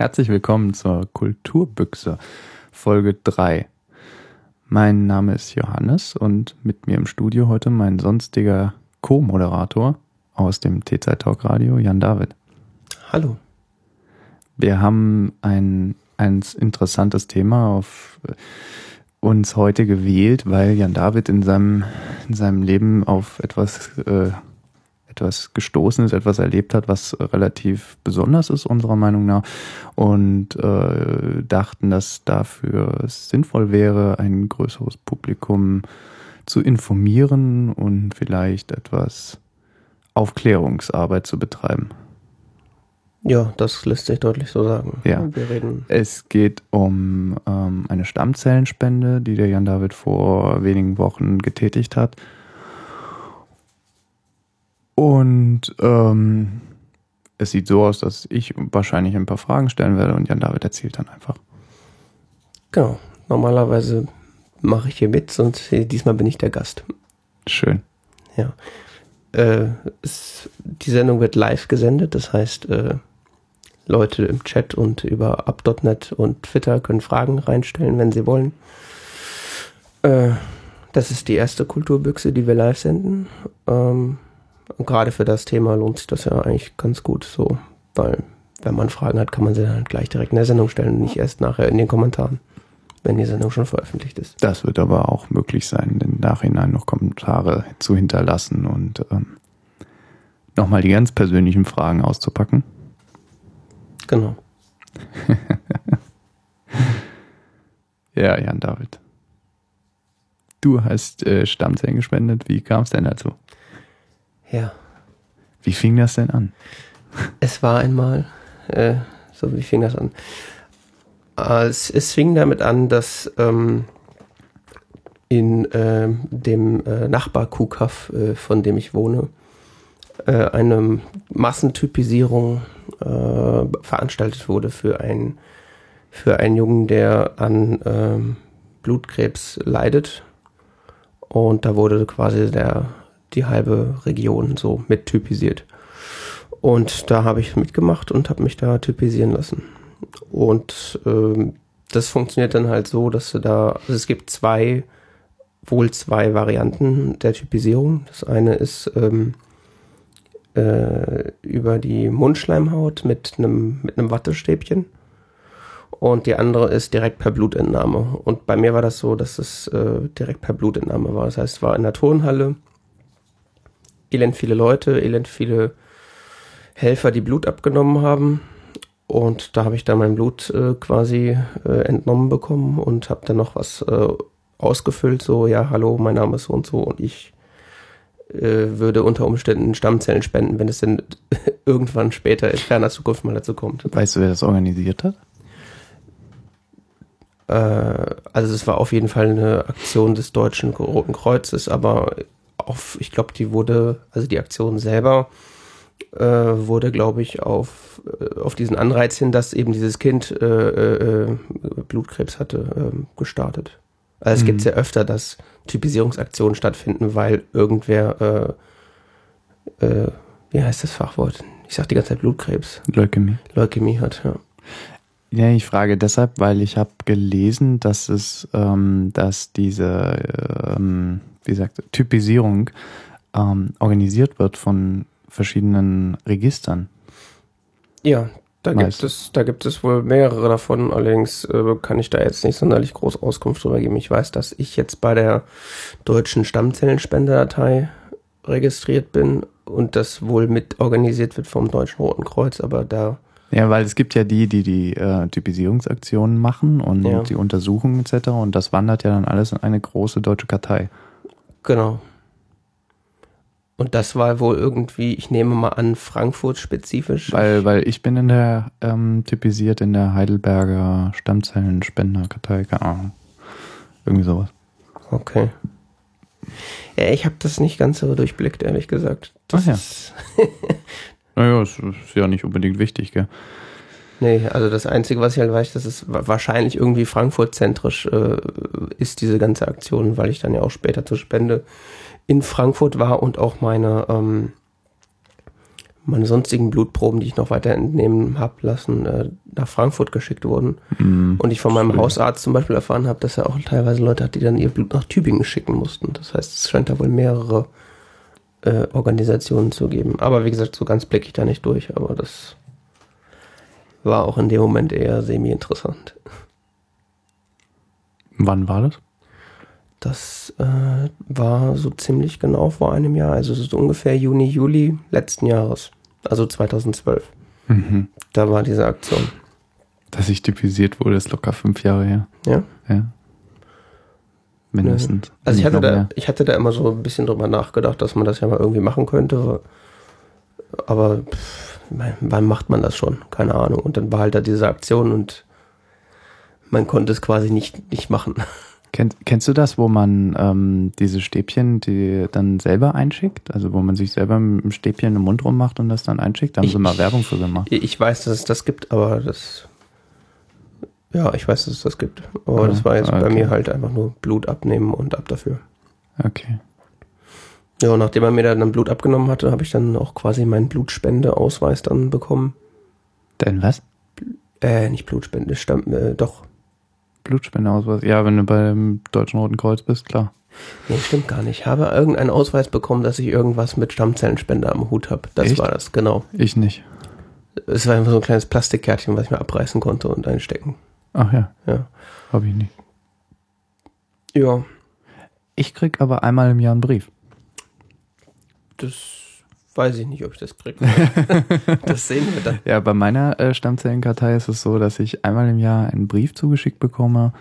Herzlich willkommen zur Kulturbüchse, Folge 3. Mein Name ist Johannes und mit mir im Studio heute mein sonstiger Co-Moderator aus dem T-Zeit Talk Radio, Jan David. Hallo. Wir haben ein, ein interessantes Thema auf uns heute gewählt, weil Jan David in seinem, in seinem Leben auf etwas äh, etwas gestoßen ist, etwas erlebt hat, was relativ besonders ist, unserer Meinung nach. Und äh, dachten, dass dafür es sinnvoll wäre, ein größeres Publikum zu informieren und vielleicht etwas Aufklärungsarbeit zu betreiben. Ja, das lässt sich deutlich so sagen. Ja. Wir reden. Es geht um ähm, eine Stammzellenspende, die der Jan David vor wenigen Wochen getätigt hat. Und ähm, es sieht so aus, dass ich wahrscheinlich ein paar Fragen stellen werde und Jan David erzählt dann einfach. Genau. Normalerweise mache ich hier mit und diesmal bin ich der Gast. Schön. Ja. Äh, es, die Sendung wird live gesendet, das heißt, äh, Leute im Chat und über up.net und Twitter können Fragen reinstellen, wenn sie wollen. Äh, das ist die erste Kulturbüchse, die wir live senden. Ähm, gerade für das Thema lohnt sich das ja eigentlich ganz gut so, weil wenn man Fragen hat, kann man sie dann gleich direkt in der Sendung stellen und nicht erst nachher in den Kommentaren, wenn die Sendung schon veröffentlicht ist. Das wird aber auch möglich sein, im Nachhinein noch Kommentare zu hinterlassen und ähm, nochmal die ganz persönlichen Fragen auszupacken. Genau. ja, Jan David. Du hast äh, Stammzellen gespendet. Wie kam es denn dazu? Ja. Wie fing das denn an? Es war einmal, äh, so wie fing das an? Es, es fing damit an, dass ähm, in äh, dem äh, Nachbar-Kuhkaff, äh, von dem ich wohne, äh, eine Massentypisierung äh, veranstaltet wurde für, ein, für einen Jungen, der an ähm, Blutkrebs leidet. Und da wurde quasi der die halbe Region so mit typisiert. Und da habe ich mitgemacht und habe mich da typisieren lassen. Und ähm, das funktioniert dann halt so, dass du da, also es gibt zwei, wohl zwei Varianten der Typisierung. Das eine ist ähm, äh, über die Mundschleimhaut mit einem mit Wattestäbchen und die andere ist direkt per Blutentnahme. Und bei mir war das so, dass es äh, direkt per Blutentnahme war. Das heißt, es war in der Turnhalle elend viele Leute, elend viele Helfer, die Blut abgenommen haben. Und da habe ich dann mein Blut äh, quasi äh, entnommen bekommen und habe dann noch was äh, ausgefüllt, so, ja, hallo, mein Name ist so und so und ich äh, würde unter Umständen Stammzellen spenden, wenn es denn irgendwann später in ferner Zukunft mal dazu kommt. Weißt du, wer das organisiert hat? Äh, also es war auf jeden Fall eine Aktion des Deutschen Roten Kreuzes, aber auf, ich glaube, die wurde, also die Aktion selber äh, wurde, glaube ich, auf, äh, auf diesen Anreiz hin, dass eben dieses Kind äh, äh, Blutkrebs hatte, äh, gestartet. Also es mhm. gibt ja öfter, dass Typisierungsaktionen stattfinden, weil irgendwer, äh, äh, wie heißt das Fachwort? Ich sag die ganze Zeit Blutkrebs. Leukämie. Leukämie hat, ja. Ja, ich frage deshalb, weil ich habe gelesen, dass es, ähm, dass diese ähm, wie gesagt, Typisierung ähm, organisiert wird von verschiedenen Registern. Ja, da gibt, es, da gibt es wohl mehrere davon, allerdings äh, kann ich da jetzt nicht sonderlich groß Auskunft drüber geben. Ich weiß, dass ich jetzt bei der deutschen Stammzellenspenderdatei registriert bin und das wohl mit organisiert wird vom Deutschen Roten Kreuz, aber da. Ja, weil es gibt ja die, die die äh, Typisierungsaktionen machen und ja. die Untersuchungen etc. und das wandert ja dann alles in eine große deutsche Kartei. Genau. Und das war wohl irgendwie, ich nehme mal an, Frankfurt spezifisch. Weil, weil ich bin in der, ähm, typisiert in der Heidelberger Stammzellenspenderkartei, keine Ahnung. Irgendwie sowas. Okay. Ja, ich habe das nicht ganz so durchblickt, ehrlich gesagt. Das Ach ja. naja, es ist ja nicht unbedingt wichtig, gell? Nee, also das Einzige, was ich halt weiß, dass es wahrscheinlich irgendwie Frankfurt-zentrisch äh, ist, diese ganze Aktion, weil ich dann ja auch später zur Spende in Frankfurt war und auch meine, ähm, meine sonstigen Blutproben, die ich noch weiter entnehmen habe lassen, äh, nach Frankfurt geschickt wurden. Mhm. Und ich von meinem Schön. Hausarzt zum Beispiel erfahren habe, dass er auch teilweise Leute hat, die dann ihr Blut nach Tübingen schicken mussten. Das heißt, es scheint da wohl mehrere äh, Organisationen zu geben. Aber wie gesagt, so ganz blicke ich da nicht durch. Aber das war auch in dem Moment eher semi-interessant. Wann war das? Das äh, war so ziemlich genau vor einem Jahr. Also es ist ungefähr Juni, Juli letzten Jahres. Also 2012. Mhm. Da war diese Aktion. Dass ich typisiert wurde, ist locker fünf Jahre her. Ja. Ja. Mindestens. Also ich hatte, da, mehr. ich hatte da immer so ein bisschen drüber nachgedacht, dass man das ja mal irgendwie machen könnte. Aber pff, wann macht man das schon? Keine Ahnung. Und dann war halt da diese Aktion und man konnte es quasi nicht, nicht machen. Kenn, kennst du das, wo man ähm, diese Stäbchen, die dann selber einschickt? Also wo man sich selber ein Stäbchen im Mund rummacht und das dann einschickt? Da haben Ich- sie mal Werbung für gemacht. Ich weiß, dass es das gibt, aber das. Ja, ich weiß, dass es das gibt. Aber Ah, das war jetzt bei okay. mir halt einfach nur Blut abnehmen und ab dafür. Okay. Ja, und nachdem er mir dann Blut abgenommen hatte, habe ich dann auch quasi meinen Blutspendeausweis dann bekommen. Denn was? Äh, nicht Blutspende, Stamm, äh, doch. Blutspendeausweis. Ja, wenn du beim Deutschen Roten Kreuz bist, klar. Nee, stimmt gar nicht. Ich habe irgendeinen Ausweis bekommen, dass ich irgendwas mit Stammzellenspende am Hut habe. Das Echt? war das, genau. Ich nicht. Es war einfach so ein kleines Plastikkärtchen, was ich mir abreißen konnte und einstecken. Ach ja, Ja. habe ich nicht. Ja, Ich krieg aber einmal im Jahr einen Brief. Das weiß ich nicht, ob ich das kriege. das sehen wir dann. Ja, bei meiner äh, Stammzellenkartei ist es so, dass ich einmal im Jahr einen Brief zugeschickt bekomme,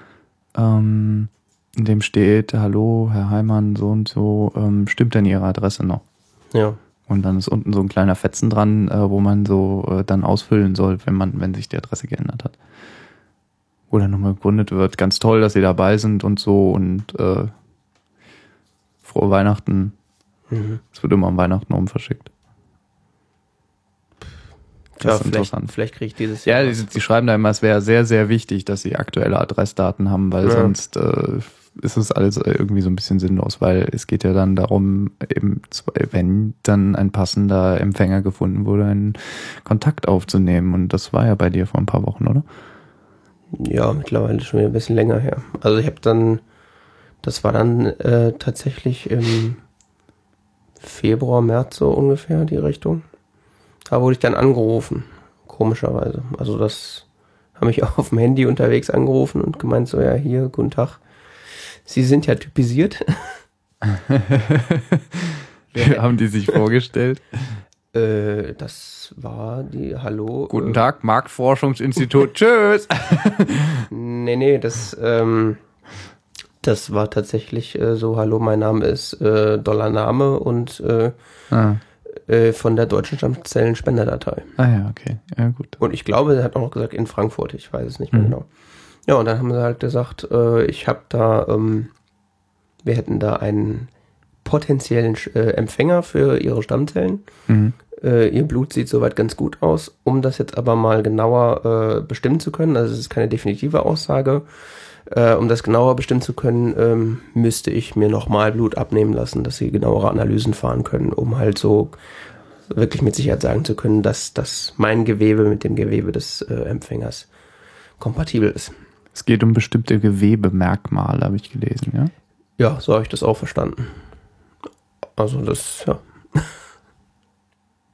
ähm, in dem steht, hallo, Herr Heimann, so und so, ähm, stimmt denn Ihre Adresse noch? Ja. Und dann ist unten so ein kleiner Fetzen dran, äh, wo man so äh, dann ausfüllen soll, wenn man, wenn sich die Adresse geändert hat. Wo dann nochmal gegründet wird. Ganz toll, dass Sie dabei sind und so und äh, frohe Weihnachten. Mhm. Es wird immer am Weihnachten rum verschickt. Ja, ist vielleicht, interessant. vielleicht kriege ich dieses Ja, Jahr. die, die schreiben da immer, es wäre sehr, sehr wichtig, dass sie aktuelle Adressdaten haben, weil Ja. sonst äh, ist es alles irgendwie so ein bisschen sinnlos, weil es geht ja dann darum, eben, wenn dann ein passender Empfänger gefunden wurde, einen Kontakt aufzunehmen. Und das war ja bei dir vor ein paar Wochen, oder? Ja, mittlerweile schon wieder ein bisschen länger her. Also ich habe dann, das war dann äh, tatsächlich im Februar, März so ungefähr die Richtung. Da wurde ich dann angerufen, komischerweise. Also das haben mich auch auf dem Handy unterwegs angerufen und gemeint so, ja hier, guten Tag. Sie sind ja typisiert. Haben die sich vorgestellt? Äh, das war die, hallo. Guten äh, Tag, Marktforschungsinstitut. Tschüss. Nee, nee, das, ähm, das war tatsächlich äh, so, hallo, mein Name ist äh, Dollarname und äh, Ah, äh, von der deutschen Stammzellen-Spenderdatei. ah ja, okay. Ja, gut. Und ich glaube, er hat auch noch gesagt, in Frankfurt, ich weiß es nicht mehr Mhm. genau. Ja, und dann haben sie halt gesagt, äh, ich habe da, ähm, wir hätten da einen potenziellen äh, Empfänger für ihre Stammzellen. Mhm. Äh, ihr Blut sieht soweit ganz gut aus. Um das jetzt aber mal genauer äh, bestimmen zu können, also es ist keine definitive Aussage, äh, um das genauer bestimmen zu können, ähm, müsste ich mir nochmal Blut abnehmen lassen, dass sie genauere Analysen fahren können, um halt so wirklich mit Sicherheit sagen zu können, dass, dass mein Gewebe mit dem Gewebe des äh, Empfängers kompatibel ist. Es geht um bestimmte Gewebemerkmale, habe ich gelesen, ja? Ja, so habe ich das auch verstanden. Also das, ja.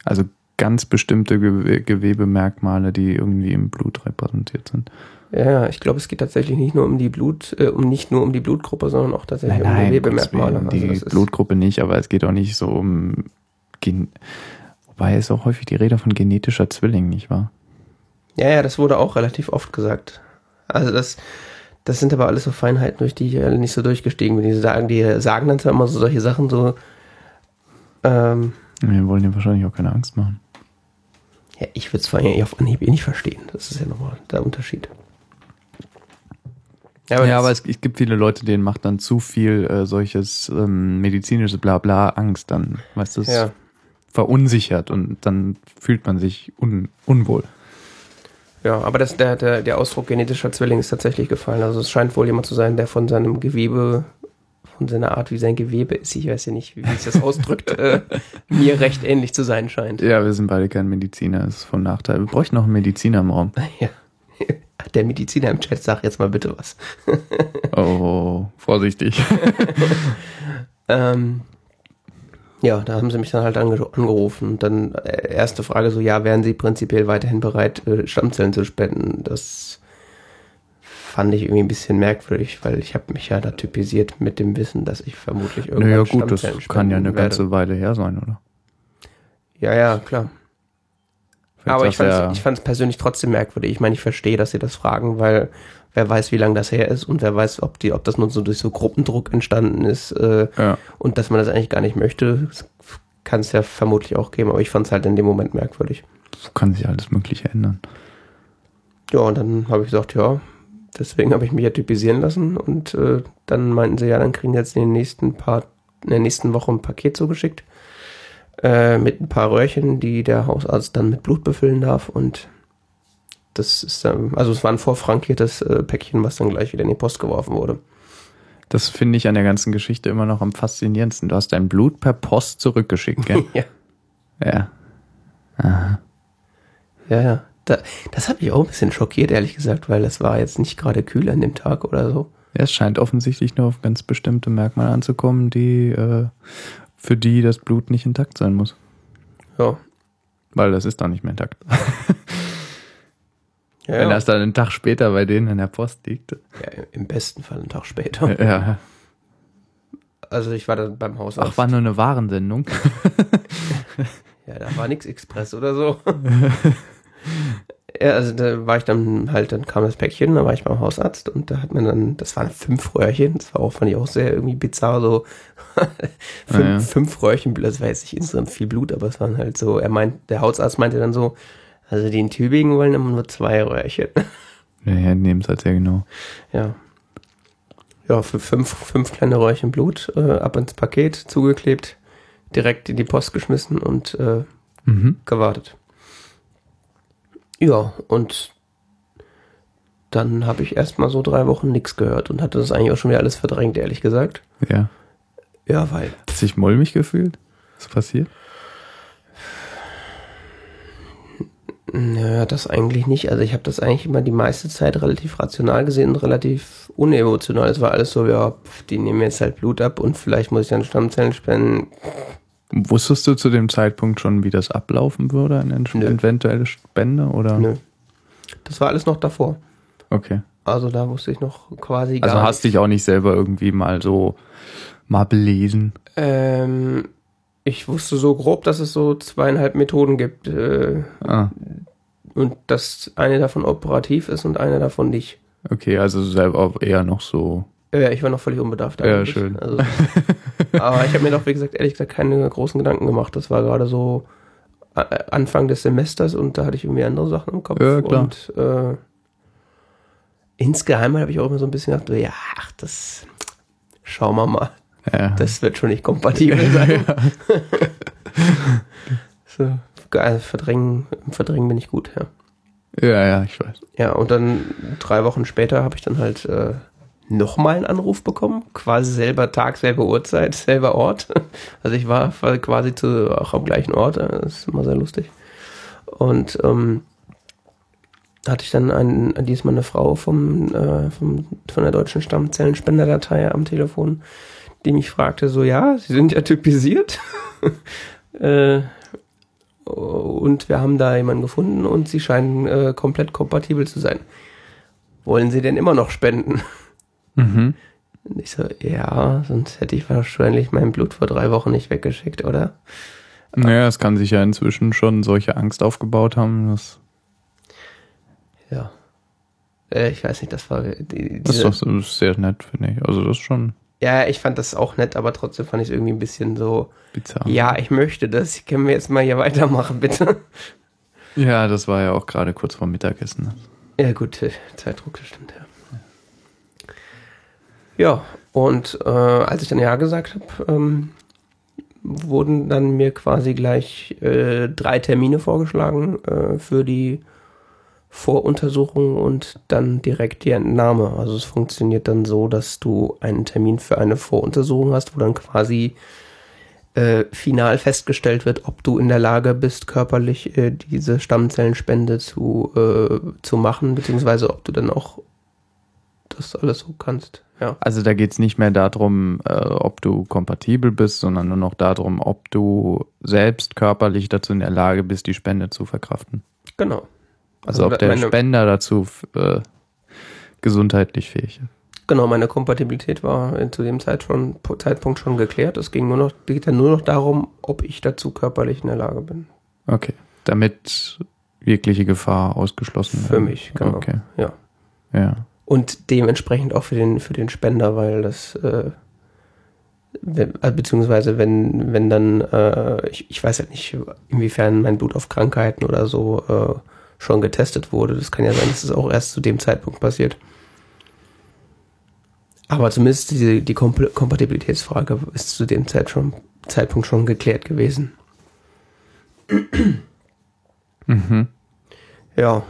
Also ganz bestimmte Gewe Gewebemerkmale, die irgendwie im Blut repräsentiert sind. Ja, ich glaube, es geht tatsächlich nicht nur um die Blut, äh, um nicht nur um die Blutgruppe, sondern auch tatsächlich um Gewebemerkmale. Gottes Willen, Also die Blutgruppe nicht, aber es geht auch nicht so um Gen Wobei es auch häufig die Rede von genetischer Zwilling, nicht wahr? Ja, ja, das wurde auch relativ oft gesagt. Also das, das sind aber alles so Feinheiten, durch die ich äh, nicht so durchgestiegen bin. Die sagen, die sagen dann zwar immer so solche Sachen so, ähm, Wir wollen dir wahrscheinlich auch keine Angst machen. ja, ich würde es vor allem auf Anhieb eh nicht verstehen. Das ist ja nochmal der Unterschied. Ja, das- aber es, es gibt viele Leute, denen macht dann zu viel äh, solches ähm, medizinisches Blabla Angst dann. Weißt du, es ja. verunsichert und dann fühlt man sich un unwohl. Ja, aber das, der, der, der Ausdruck genetischer Zwilling ist tatsächlich gefallen. Also es scheint wohl jemand zu sein, der von seinem Gewebe von seiner Art, wie sein Gewebe ist, ich weiß ja nicht, wie sich das ausdrückt, äh, mir recht ähnlich zu sein scheint. Ja, wir sind beide kein Mediziner, das ist von Nachteil. Wir bräuchten noch einen Mediziner im Raum. Ja. Der Mediziner im Chat sagt jetzt mal bitte was. Oh, vorsichtig. Ähm, ja, da haben sie mich dann halt ange angerufen. Und dann äh, erste Frage so, ja, wären sie prinzipiell weiterhin bereit, äh, Stammzellen zu spenden? Das fand ich irgendwie ein bisschen merkwürdig, weil ich habe mich ja da typisiert mit dem Wissen, dass ich vermutlich irgendwann Naja, gut, das Stammzellen kann ja eine werde. ganze Weile her sein, oder? Ja, ja, klar. Vielleicht Aber ich fand es ich fand's persönlich trotzdem merkwürdig. Ich meine, ich verstehe, dass sie das fragen, weil wer weiß, wie lange das her ist und wer weiß, ob die, ob das nur so durch so Gruppendruck entstanden ist äh, ja. und dass man das eigentlich gar nicht möchte, kann es ja vermutlich auch geben. Aber ich fand es halt in dem Moment merkwürdig. So kann sich alles Mögliche ändern. Ja, und dann habe ich gesagt, ja, deswegen habe ich mich ja typisieren lassen und äh, dann meinten sie, ja, dann kriegen sie jetzt in den nächsten paar, in der nächsten Woche ein Paket zugeschickt äh, mit ein paar Röhrchen, die der Hausarzt dann mit Blut befüllen darf und das ist dann, also es war ein vorfrankiertes äh, Päckchen, was dann gleich wieder in die Post geworfen wurde. Das finde ich an der ganzen Geschichte immer noch am faszinierendsten. Du hast dein Blut per Post zurückgeschickt, gell? ja, ja. Aha. ja, ja. Da, das hat mich auch ein bisschen schockiert, ehrlich gesagt, weil es war jetzt nicht gerade kühl an dem Tag oder so. Ja, es scheint offensichtlich nur auf ganz bestimmte Merkmale anzukommen, die äh, für die das Blut nicht intakt sein muss. Ja. Weil das ist doch nicht mehr intakt. Ja, Wenn das dann einen Tag später bei denen in der Post liegt. ja, im besten Fall einen Tag später. Ja. Also ich war dann beim Hausarzt. Ach, war nur eine Warensendung. Ja, da war nix Express oder so. Ja, also da war ich dann halt, dann kam das Päckchen, da war ich beim Hausarzt und da hat man dann, das waren fünf Röhrchen, das war auch, fand ich auch sehr irgendwie bizarr, so fünf, Ja, ja. fünf Röhrchen, das war jetzt nicht insgesamt viel Blut, aber es waren halt so, er meint, der Hausarzt meinte dann so, also die in Tübingen wollen immer nur zwei Röhrchen. Ja, ja, nehmen es halt sehr genau. ja. Ja, für fünf, fünf kleine Röhrchen Blut, äh, ab ins Paket, zugeklebt, direkt in die Post geschmissen und äh, Mhm. gewartet. Ja, und dann habe ich erstmal so drei Wochen nichts gehört und hatte das eigentlich auch schon wieder alles verdrängt, ehrlich gesagt. Ja. Ja, weil Hast du dich mulmig gefühlt? Was passiert? Naja, das eigentlich nicht. Also ich habe das eigentlich immer die meiste Zeit relativ rational gesehen und relativ unemotional. Es war alles so, ja, die nehmen jetzt halt Blut ab und vielleicht muss ich dann Stammzellen spenden. Wusstest du zu dem Zeitpunkt schon, wie das ablaufen würde, eine eventuelle Spende? Oder? Nö. Das war alles noch davor. Okay. Also da wusste ich noch quasi Also gar hast dich auch nicht selber irgendwie mal so mal belesen. Ähm, ich wusste so grob, dass es so zweieinhalb Methoden gibt äh, Ah, und dass eine davon operativ ist und eine davon nicht. okay, also selber auch eher noch so. Ja, ich war noch völlig unbedarft. Ja, schön. Also, aber ich habe mir doch, wie gesagt, ehrlich gesagt keine großen Gedanken gemacht. Das war gerade so äh, Anfang des Semesters und da hatte ich irgendwie andere Sachen im Kopf. Ja, klar. Und äh, insgeheim habe ich auch immer so ein bisschen gedacht, ja, ach, das schauen wir mal. Ja. Das wird schon nicht kompatibel sein. so, also verdrängen, im Verdrängen bin ich gut, ja. ja, ja, ich weiß. Ja, und dann drei Wochen später habe ich dann halt äh, nochmal einen Anruf bekommen. Quasi selber Tag, selbe Uhrzeit, selber Ort. Also ich war quasi zu, auch am gleichen Ort. Das ist immer sehr lustig. Und ähm, hatte ich dann ein, diesmal eine Frau vom, äh, vom, von der deutschen Stammzellenspenderdatei am Telefon, die mich fragte so, ja, Sie sind ja typisiert. äh, und wir haben da jemanden gefunden und sie scheinen äh, komplett kompatibel zu sein. Wollen Sie denn immer noch spenden? Mhm. Und ich so, ja, sonst hätte ich wahrscheinlich mein Blut vor drei Wochen nicht weggeschickt, oder? Naja, es kann sich ja inzwischen schon solche Angst aufgebaut haben. Das, Ja. Äh, ich weiß nicht, das war die, das ist doch so- sehr nett, finde ich. Also das ist schon Ja, ich fand das auch nett, aber trotzdem fand ich es irgendwie ein bisschen so, bizarr. ja, ich möchte das. Können wir jetzt mal hier weitermachen, bitte? Ja, das war ja auch gerade kurz vor Mittagessen. Ja, gut, äh, Zeitdruck, das stimmt, ja. Ja, und äh, als ich dann Ja gesagt habe, ähm, wurden dann mir quasi gleich äh, drei Termine vorgeschlagen äh, für die Voruntersuchung und dann direkt die Entnahme. Also es funktioniert dann so, dass du einen Termin für eine Voruntersuchung hast, wo dann quasi äh, final festgestellt wird, ob du in der Lage bist, körperlich äh, diese Stammzellenspende zu, äh, zu machen, beziehungsweise ob du dann auch das alles so kannst. Ja. Also da geht es nicht mehr darum, äh, ob du kompatibel bist, sondern nur noch darum, ob du selbst körperlich dazu in der Lage bist, die Spende zu verkraften. Genau. Also, ob der Spender dazu äh, gesundheitlich fähig ist. Genau, meine Kompatibilität war zu dem Zeit schon, Zeitpunkt schon geklärt. Es ging nur noch, geht dann nur noch darum, ob ich dazu körperlich in der Lage bin. Okay. Damit jegliche Gefahr ausgeschlossen wird. Für mich, genau. Okay. Ja. Ja. Und dementsprechend auch für den, für den Spender, weil das, äh, äh, beziehungsweise wenn, wenn dann, äh, ich, ich weiß halt nicht, inwiefern mein Blut auf Krankheiten oder so äh, schon getestet wurde. Das kann ja sein, dass es auch erst zu dem Zeitpunkt passiert. Aber zumindest die, die Kompatibilitätsfrage ist zu dem Zeit schon, Zeitpunkt schon geklärt gewesen. Mhm. Ja.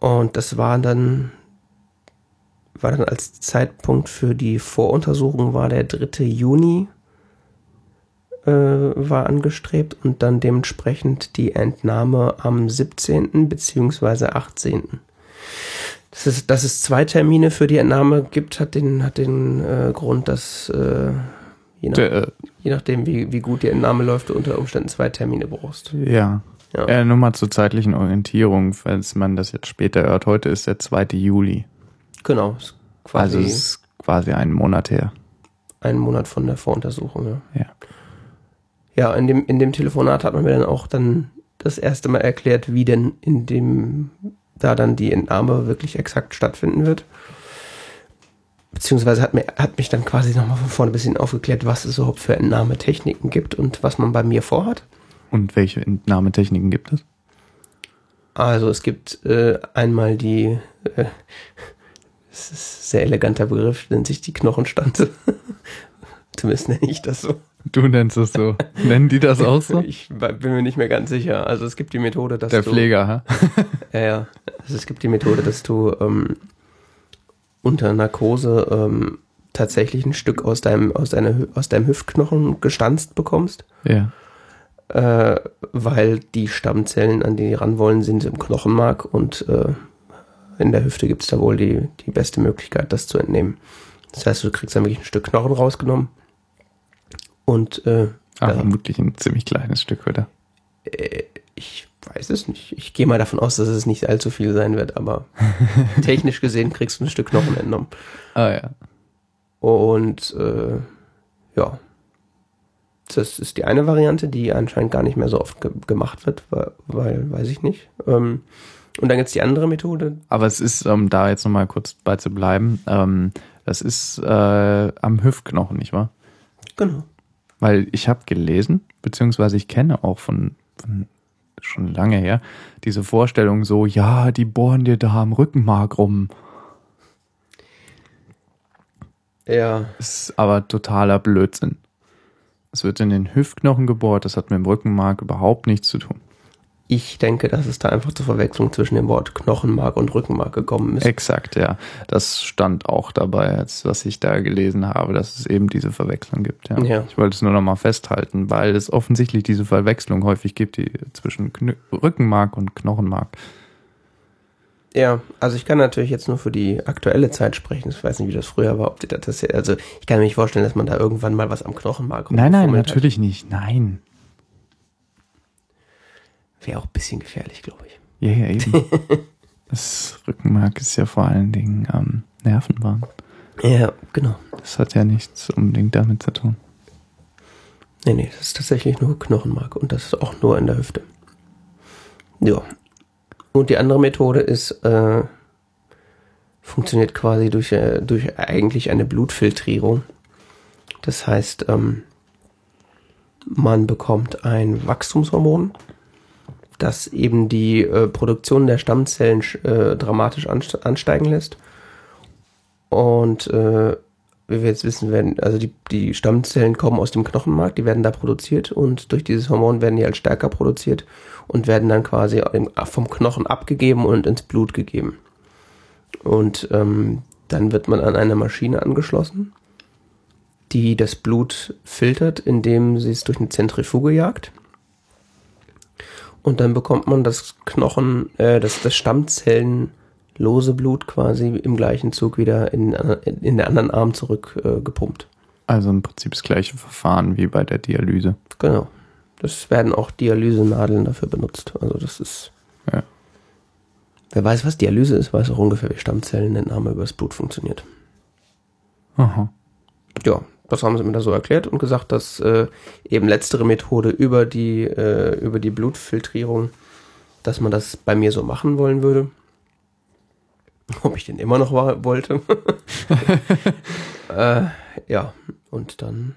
Und das war dann, war dann als Zeitpunkt für die Voruntersuchung war der 3. Juni äh, war angestrebt und dann dementsprechend die Entnahme am 17. beziehungsweise 18. Das ist, dass es zwei Termine für die Entnahme gibt, hat den, hat den äh, Grund, dass äh, je, nach, Der, äh, je nachdem, wie, wie gut die Entnahme läuft, du unter Umständen zwei Termine brauchst. Ja. Ja. Äh, nur mal zur zeitlichen Orientierung, falls man das jetzt später hört. Heute ist der 2. Juli. Genau. Ist quasi also es ist quasi einen Monat her. ein Monat von der Voruntersuchung, ja. Ja. Ja, in dem, in dem Telefonat hat man mir dann auch dann das erste Mal erklärt, wie denn in dem, da dann die Entnahme wirklich exakt stattfinden wird. Beziehungsweise hat, mir, hat mich dann quasi nochmal von vorne ein bisschen aufgeklärt, was es überhaupt für Entnahmetechniken gibt und was man bei mir vorhat. Und welche Entnahmetechniken gibt es? Also es gibt äh, einmal die, äh, das ist ein sehr eleganter Begriff, nennt sich die Knochenstanze. Zumindest nenne ich das so. Du nennst es so. Nennen die das auch so? Ich bin mir nicht mehr ganz sicher. Also es gibt die Methode, dass Der du... Pfleger, ha? Ja, ja. Also es gibt die Methode, dass du ähm, unter Narkose ähm, tatsächlich ein Stück aus deinem, aus, deiner, aus deinem Hüftknochen gestanzt bekommst, Ja. äh, weil die Stammzellen, an die die ran wollen, sind im Knochenmark und äh, in der Hüfte gibt es da wohl die, die beste Möglichkeit, das zu entnehmen. Das heißt, du kriegst dann wirklich ein Stück Knochen rausgenommen und äh, Aber Ja. vermutlich ein ziemlich kleines Stück, oder? Äh, ich weiß es nicht. Ich gehe mal davon aus, dass es nicht allzu viel sein wird, aber technisch gesehen kriegst du ein Stück Knochen entnommen. Ah ja. Und äh, ja, das ist die eine Variante, die anscheinend gar nicht mehr so oft ge gemacht wird, weil, weil weiß ich nicht. Ähm, und dann gibt's die andere Methode. Aber es ist, um da jetzt nochmal kurz bei zu bleiben, ähm, das ist äh, am Hüftknochen, nicht wahr? Genau. Weil ich habe gelesen, beziehungsweise ich kenne auch von, von schon lange her, diese Vorstellung so, ja, die bohren dir da am Rückenmark rum. Ja, Ist aber totaler Blödsinn. Es wird in den Hüftknochen gebohrt, das hat mit dem Rückenmark überhaupt nichts zu tun. Ich denke, dass es da einfach zur Verwechslung zwischen dem Wort Knochenmark und Rückenmark gekommen ist. Exakt, ja. Das stand auch dabei, als was ich da gelesen habe, dass es eben diese Verwechslung gibt. Ja. Ja. Ich wollte es nur noch mal festhalten, weil es offensichtlich diese Verwechslung häufig gibt, die zwischen Knö Rückenmark und Knochenmark. Ja, also ich kann natürlich jetzt nur für die aktuelle Zeit sprechen. Ich weiß nicht, wie das früher war. Ob die das, also ich kann mir nicht vorstellen, dass man da irgendwann mal was am Knochenmark Nein, nein, rumgefummelt hat. natürlich nicht. Nein. Wäre auch ein bisschen gefährlich, glaube ich. Ja, ja, eben. das Rückenmark ist ja vor allen Dingen ähm, Nervenbahn. Ja, genau. Das hat ja nichts unbedingt damit zu tun. Nee, nee, das ist tatsächlich nur Knochenmark und das ist auch nur in der Hüfte. Ja. Und die andere Methode ist, äh, funktioniert quasi durch, äh, durch eigentlich eine Blutfiltrierung. Das heißt, ähm, man bekommt ein Wachstumshormon, das eben die äh, Produktion der Stammzellen äh, dramatisch anst- ansteigen lässt. Und äh, wie wir jetzt wissen, werden, also die, die Stammzellen kommen aus dem Knochenmark, die werden da produziert und durch dieses Hormon werden die halt stärker produziert und werden dann quasi vom Knochen abgegeben und ins Blut gegeben. Und ähm, dann wird man an eine Maschine angeschlossen, die das Blut filtert, indem sie es durch eine Zentrifuge jagt. Und dann bekommt man das Knochen, äh, das, das Stammzellenlose Blut quasi im gleichen Zug wieder in, in den anderen Arm zurück äh, gepumpt. Also im Prinzip das gleiche Verfahren wie bei der Dialyse. Genau. Das werden auch Dialysenadeln dafür benutzt. Also das ist. Ja. Wer weiß, was Dialyse ist, weiß auch ungefähr, wie Stammzellenentnahme übers Blut funktioniert. Aha. Ja, das haben sie mir da so erklärt und gesagt, dass äh, eben letztere Methode über die, äh, über die Blutfiltrierung, dass man das bei mir so machen wollen würde. Ob ich den immer noch wollte. äh, ja, und dann.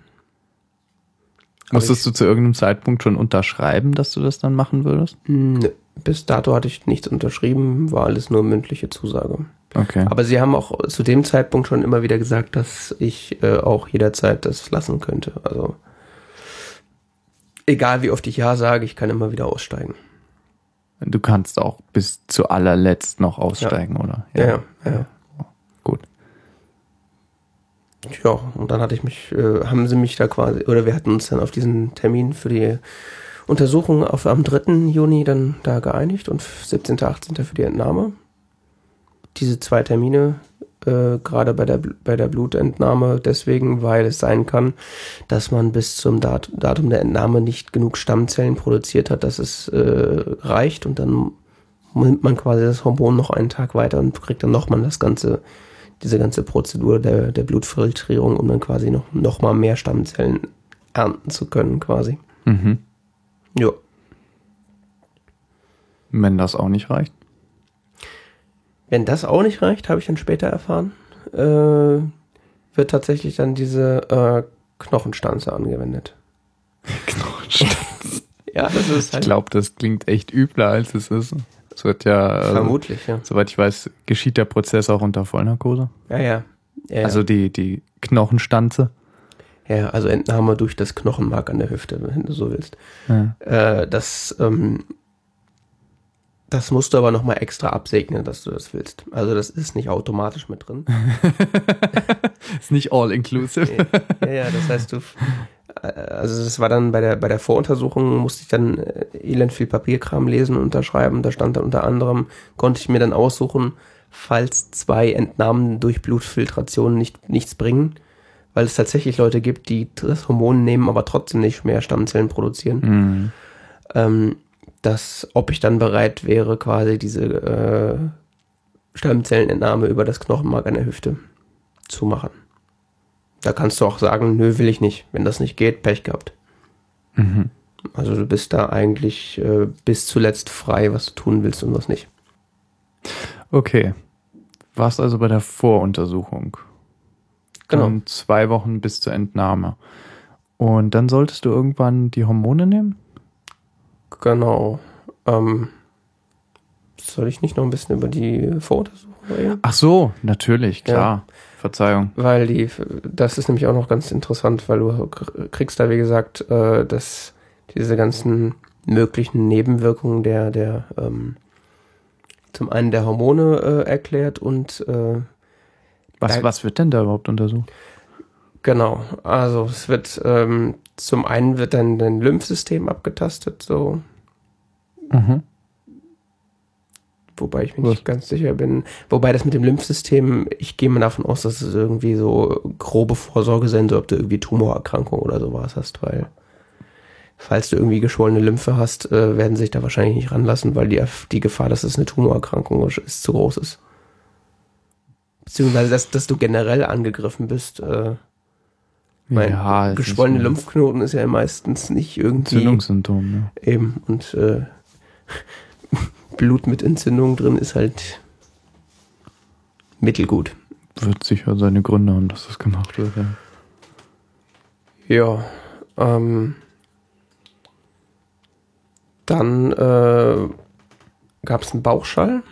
Musstest du zu irgendeinem Zeitpunkt schon unterschreiben, dass du das dann machen würdest? Nö. Bis dato hatte ich nichts unterschrieben, war alles nur mündliche Zusage. Okay. Aber sie haben auch zu dem Zeitpunkt schon immer wieder gesagt, dass ich äh, auch jederzeit das lassen könnte. Also egal wie oft ich ja sage, ich kann immer wieder aussteigen. Du kannst auch bis zu allerletzt noch aussteigen, ja. oder? Ja, ja. ja, ja. Gut. Ja, und dann hatte ich mich, äh, haben sie mich da quasi, oder wir hatten uns dann auf diesen Termin für die Untersuchung auf am 3. Juni dann da geeinigt und 17. 18. für die Entnahme diese zwei Termine, äh, gerade bei der, bei der Blutentnahme, deswegen, weil es sein kann, dass man bis zum Dat Datum der Entnahme nicht genug Stammzellen produziert hat, dass es äh, reicht und dann nimmt man quasi das Hormon noch einen Tag weiter und kriegt dann nochmal das ganze, diese ganze Prozedur der, der Blutfiltrierung, um dann quasi noch, noch mal mehr Stammzellen ernten zu können, quasi. Mhm. Ja. Wenn das auch nicht reicht? Wenn das auch nicht reicht, habe ich dann später erfahren, äh, wird tatsächlich dann diese äh, Knochenstanze angewendet. Knochenstanze? ja, das ist halt. Ich glaube, das klingt echt übler, als es ist. Es wird ja. Also, Vermutlich, ja. Soweit ich weiß, geschieht der Prozess auch unter Vollnarkose. Ja, ja. ja also die, die Knochenstanze. Ja, also Entnahme durch das Knochenmark an der Hüfte, wenn du so willst. Ja. Äh, das ähm, das musst du aber nochmal extra absegnen, dass du das willst. Also das ist nicht automatisch mit drin. ist nicht all inclusive. ja, ja, das heißt du, äh, also das war dann bei der, bei der Voruntersuchung, musste ich dann äh, elend viel Papierkram lesen und unterschreiben. Da stand dann unter anderem, konnte ich mir dann aussuchen, falls zwei Entnahmen durch Blutfiltration nicht, nichts bringen, weil es tatsächlich Leute gibt, die das Hormon nehmen, aber trotzdem nicht mehr Stammzellen produzieren. Mhm. Ähm, dass, ob ich dann bereit wäre, quasi diese äh, Stammzellenentnahme über das Knochenmark an der Hüfte zu machen. Da kannst du auch sagen, nö, will ich nicht. Wenn das nicht geht, Pech gehabt. Mhm. Also du bist da eigentlich äh, bis zuletzt frei, was du tun willst und was nicht. Okay. Warst also bei der Voruntersuchung. Genau. Und zwei Wochen bis zur Entnahme. Und dann solltest du irgendwann die Hormone nehmen? Genau. Ähm, soll ich nicht noch ein bisschen über die Voruntersuchung reden? Ach so, natürlich, klar. Ja. Verzeihung. Weil die, das ist nämlich auch noch ganz interessant, weil du kriegst da, wie gesagt, äh, dass diese ganzen möglichen Nebenwirkungen der, der, ähm, zum einen der Hormone äh, erklärt und äh, was, was wird denn da überhaupt untersucht? Genau, also es wird ähm, zum einen wird dann dein Lymphsystem abgetastet, so. Mhm. Wobei ich mir Was? nicht ganz sicher bin. Wobei das mit dem Lymphsystem, ich gehe mal davon aus, dass es irgendwie so grobe Vorsorge sein soll, ob du irgendwie Tumorerkrankung oder sowas hast, weil falls du irgendwie geschwollene Lymphe hast, äh, werden sich da wahrscheinlich nicht ranlassen, weil die, die Gefahr, dass es eine Tumorerkrankung ist, zu groß ist. Beziehungsweise, dass, dass du generell angegriffen bist, äh, mein ja, geschwollene Lymphknoten ist ja meistens nicht irgendwie. Entzündungssymptom, ne? Eben. Und äh, Blut mit Entzündung drin ist halt mittelgut. Wird sicher seine Gründe haben, dass das gemacht wird, ja. Ja. Ähm, dann äh, gab es einen Bauchschall.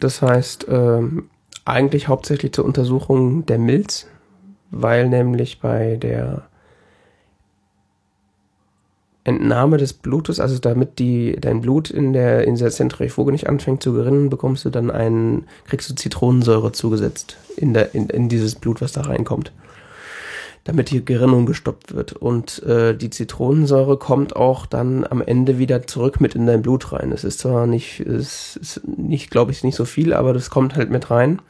Das heißt, ähm, eigentlich hauptsächlich zur Untersuchung der Milz, weil nämlich bei der Entnahme des Blutes, also damit die, dein Blut in der, in der Zentrifuge nicht anfängt zu gerinnen, bekommst du dann einen, kriegst du Zitronensäure zugesetzt in, der, in, in dieses Blut, was da reinkommt. Damit die Gerinnung gestoppt wird. Und äh, die Zitronensäure kommt auch dann am Ende wieder zurück mit in dein Blut rein. Es ist zwar nicht, es ist nicht, glaube ich, nicht so viel, aber das kommt halt mit rein.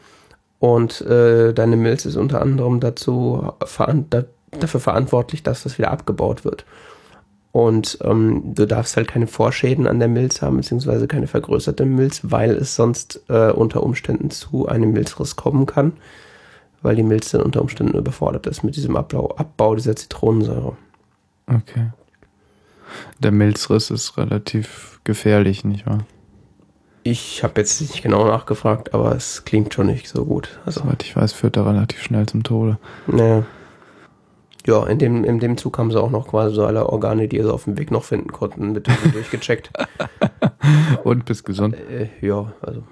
Und äh, deine Milz ist unter anderem dazu veran da, dafür verantwortlich, dass das wieder abgebaut wird. Und ähm, du darfst halt keine Vorschäden an der Milz haben, beziehungsweise keine vergrößerte Milz, weil es sonst äh, unter Umständen zu einem Milzriss kommen kann, weil die Milz dann unter Umständen überfordert ist mit diesem Abbau, Abbau dieser Zitronensäure. Okay. Der Milzriss ist relativ gefährlich, nicht wahr? Ich habe jetzt nicht genau nachgefragt, aber es klingt schon nicht so gut. Also, Soweit ich weiß, führt er relativ schnell zum Tode. Naja. Ja, in dem, in dem Zug haben sie auch noch quasi so alle Organe, die sie auf dem Weg noch finden konnten, mit durchgecheckt. und bist gesund? Äh, ja, also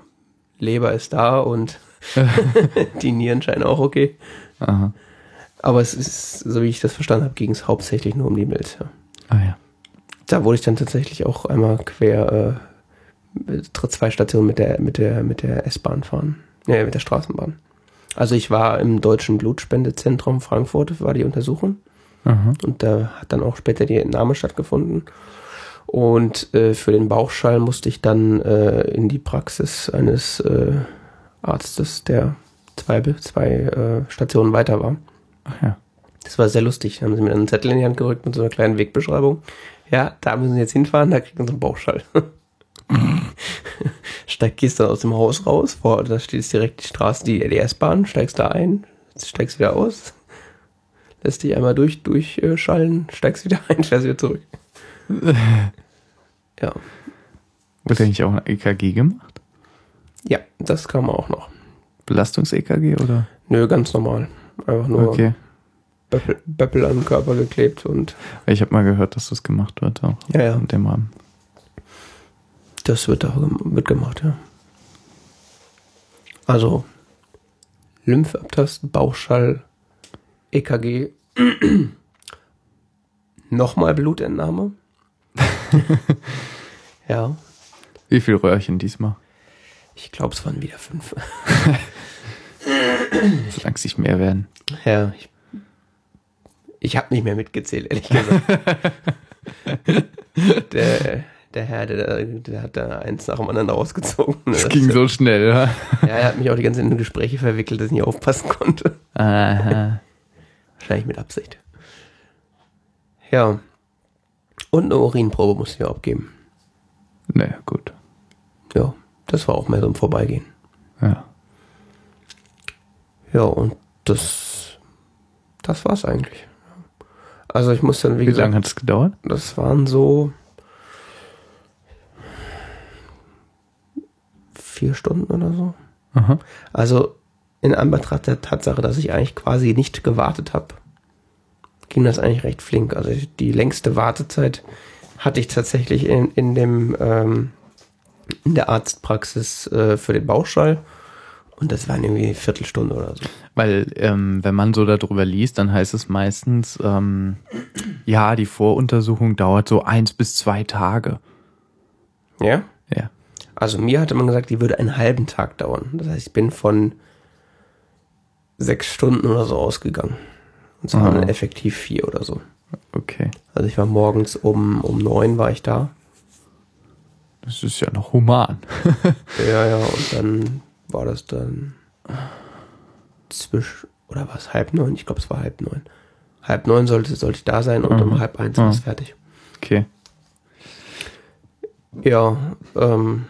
Leber ist da und die Nieren scheinen auch okay. Aha. Aber es ist, so wie ich das verstanden habe, ging es hauptsächlich nur um die Milz. Ja. Ah ja. Da wurde ich dann tatsächlich auch einmal quer äh, zwei Stationen mit der, mit der, mit der S-Bahn fahren. Nee, mit der Straßenbahn. Also ich war im Deutschen Blutspendezentrum Frankfurt, war die Untersuchung. Aha. Und da hat dann auch später die Entnahme stattgefunden. Und äh, für den Bauchschall musste ich dann äh, in die Praxis eines äh, Arztes, der zwei, zwei äh, Stationen weiter war. Ach ja. Das war sehr lustig. Da haben sie mir einen Zettel in die Hand gerückt mit so einer kleinen Wegbeschreibung. Ja, da müssen Sie jetzt hinfahren, da kriegen Sie einen Bauchschall. Steig, gehst dann aus dem Haus raus, vor, da steht direkt die Straße, die, die S-Bahn, steigst da ein, steigst wieder aus, lässt dich einmal durch, durchschallen, steigst wieder ein, fährst wieder zurück. ja. Wird eigentlich auch ein EKG gemacht? Ja, das kam auch noch. Belastungs-EKG oder? Nö, ganz normal. Einfach nur Okay. Böppel, Böppel an den Körper geklebt und Ich habe mal gehört, dass das gemacht wird auch. Ja, ja. In dem Rahmen. Das wird da wird gemacht, ja. Also Lymphabtasten, Bauchschall, EKG, nochmal Blutentnahme. ja, Wie viel Röhrchen diesmal? ich glaube, es waren wieder fünf. Solange es nicht mehr werden. Ja, ich, ich habe nicht mehr mitgezählt, ehrlich gesagt. der, der Herr, der, der hat da eins nach dem anderen rausgezogen. Das ging so schnell, ja. Ja, er hat mich auch die ganze Zeit in Gespräche verwickelt, dass ich nicht aufpassen konnte. Aha. Wahrscheinlich mit Absicht. Ja. Und eine Urinprobe musste ich abgeben. Naja, gut. Ja, das war auch mehr so im Vorbeigehen. Ja. Ja, und das, das war's eigentlich. Also ich muss dann, wie, Wie gesagt, lange hat es gedauert? das waren so vier Stunden oder so. Aha. Also in Anbetracht der Tatsache, dass ich eigentlich quasi nicht gewartet habe, ging das eigentlich recht flink. Also die längste Wartezeit hatte ich tatsächlich in, in dem ähm, in der Arztpraxis äh, für den Bauchschall und das waren irgendwie eine Viertelstunde oder so. Weil, ähm, wenn man so darüber liest, dann heißt es meistens, ähm, ja, die Voruntersuchung dauert so eins bis zwei Tage. Ja? Also mir hatte man gesagt, die würde einen halben Tag dauern. Das heißt, ich bin von sechs Stunden oder so ausgegangen. Und zwar Ah. dann effektiv vier oder so. Okay. Also ich war morgens um, um neun war ich da. Das ist ja noch human. Ja, ja, und dann war das dann zwischen, oder was, halb neun? Ich glaube, es war halb neun. Halb neun sollte, sollte ich da sein und Mhm. um halb eins Mhm. war es fertig. Okay. Ja, ähm,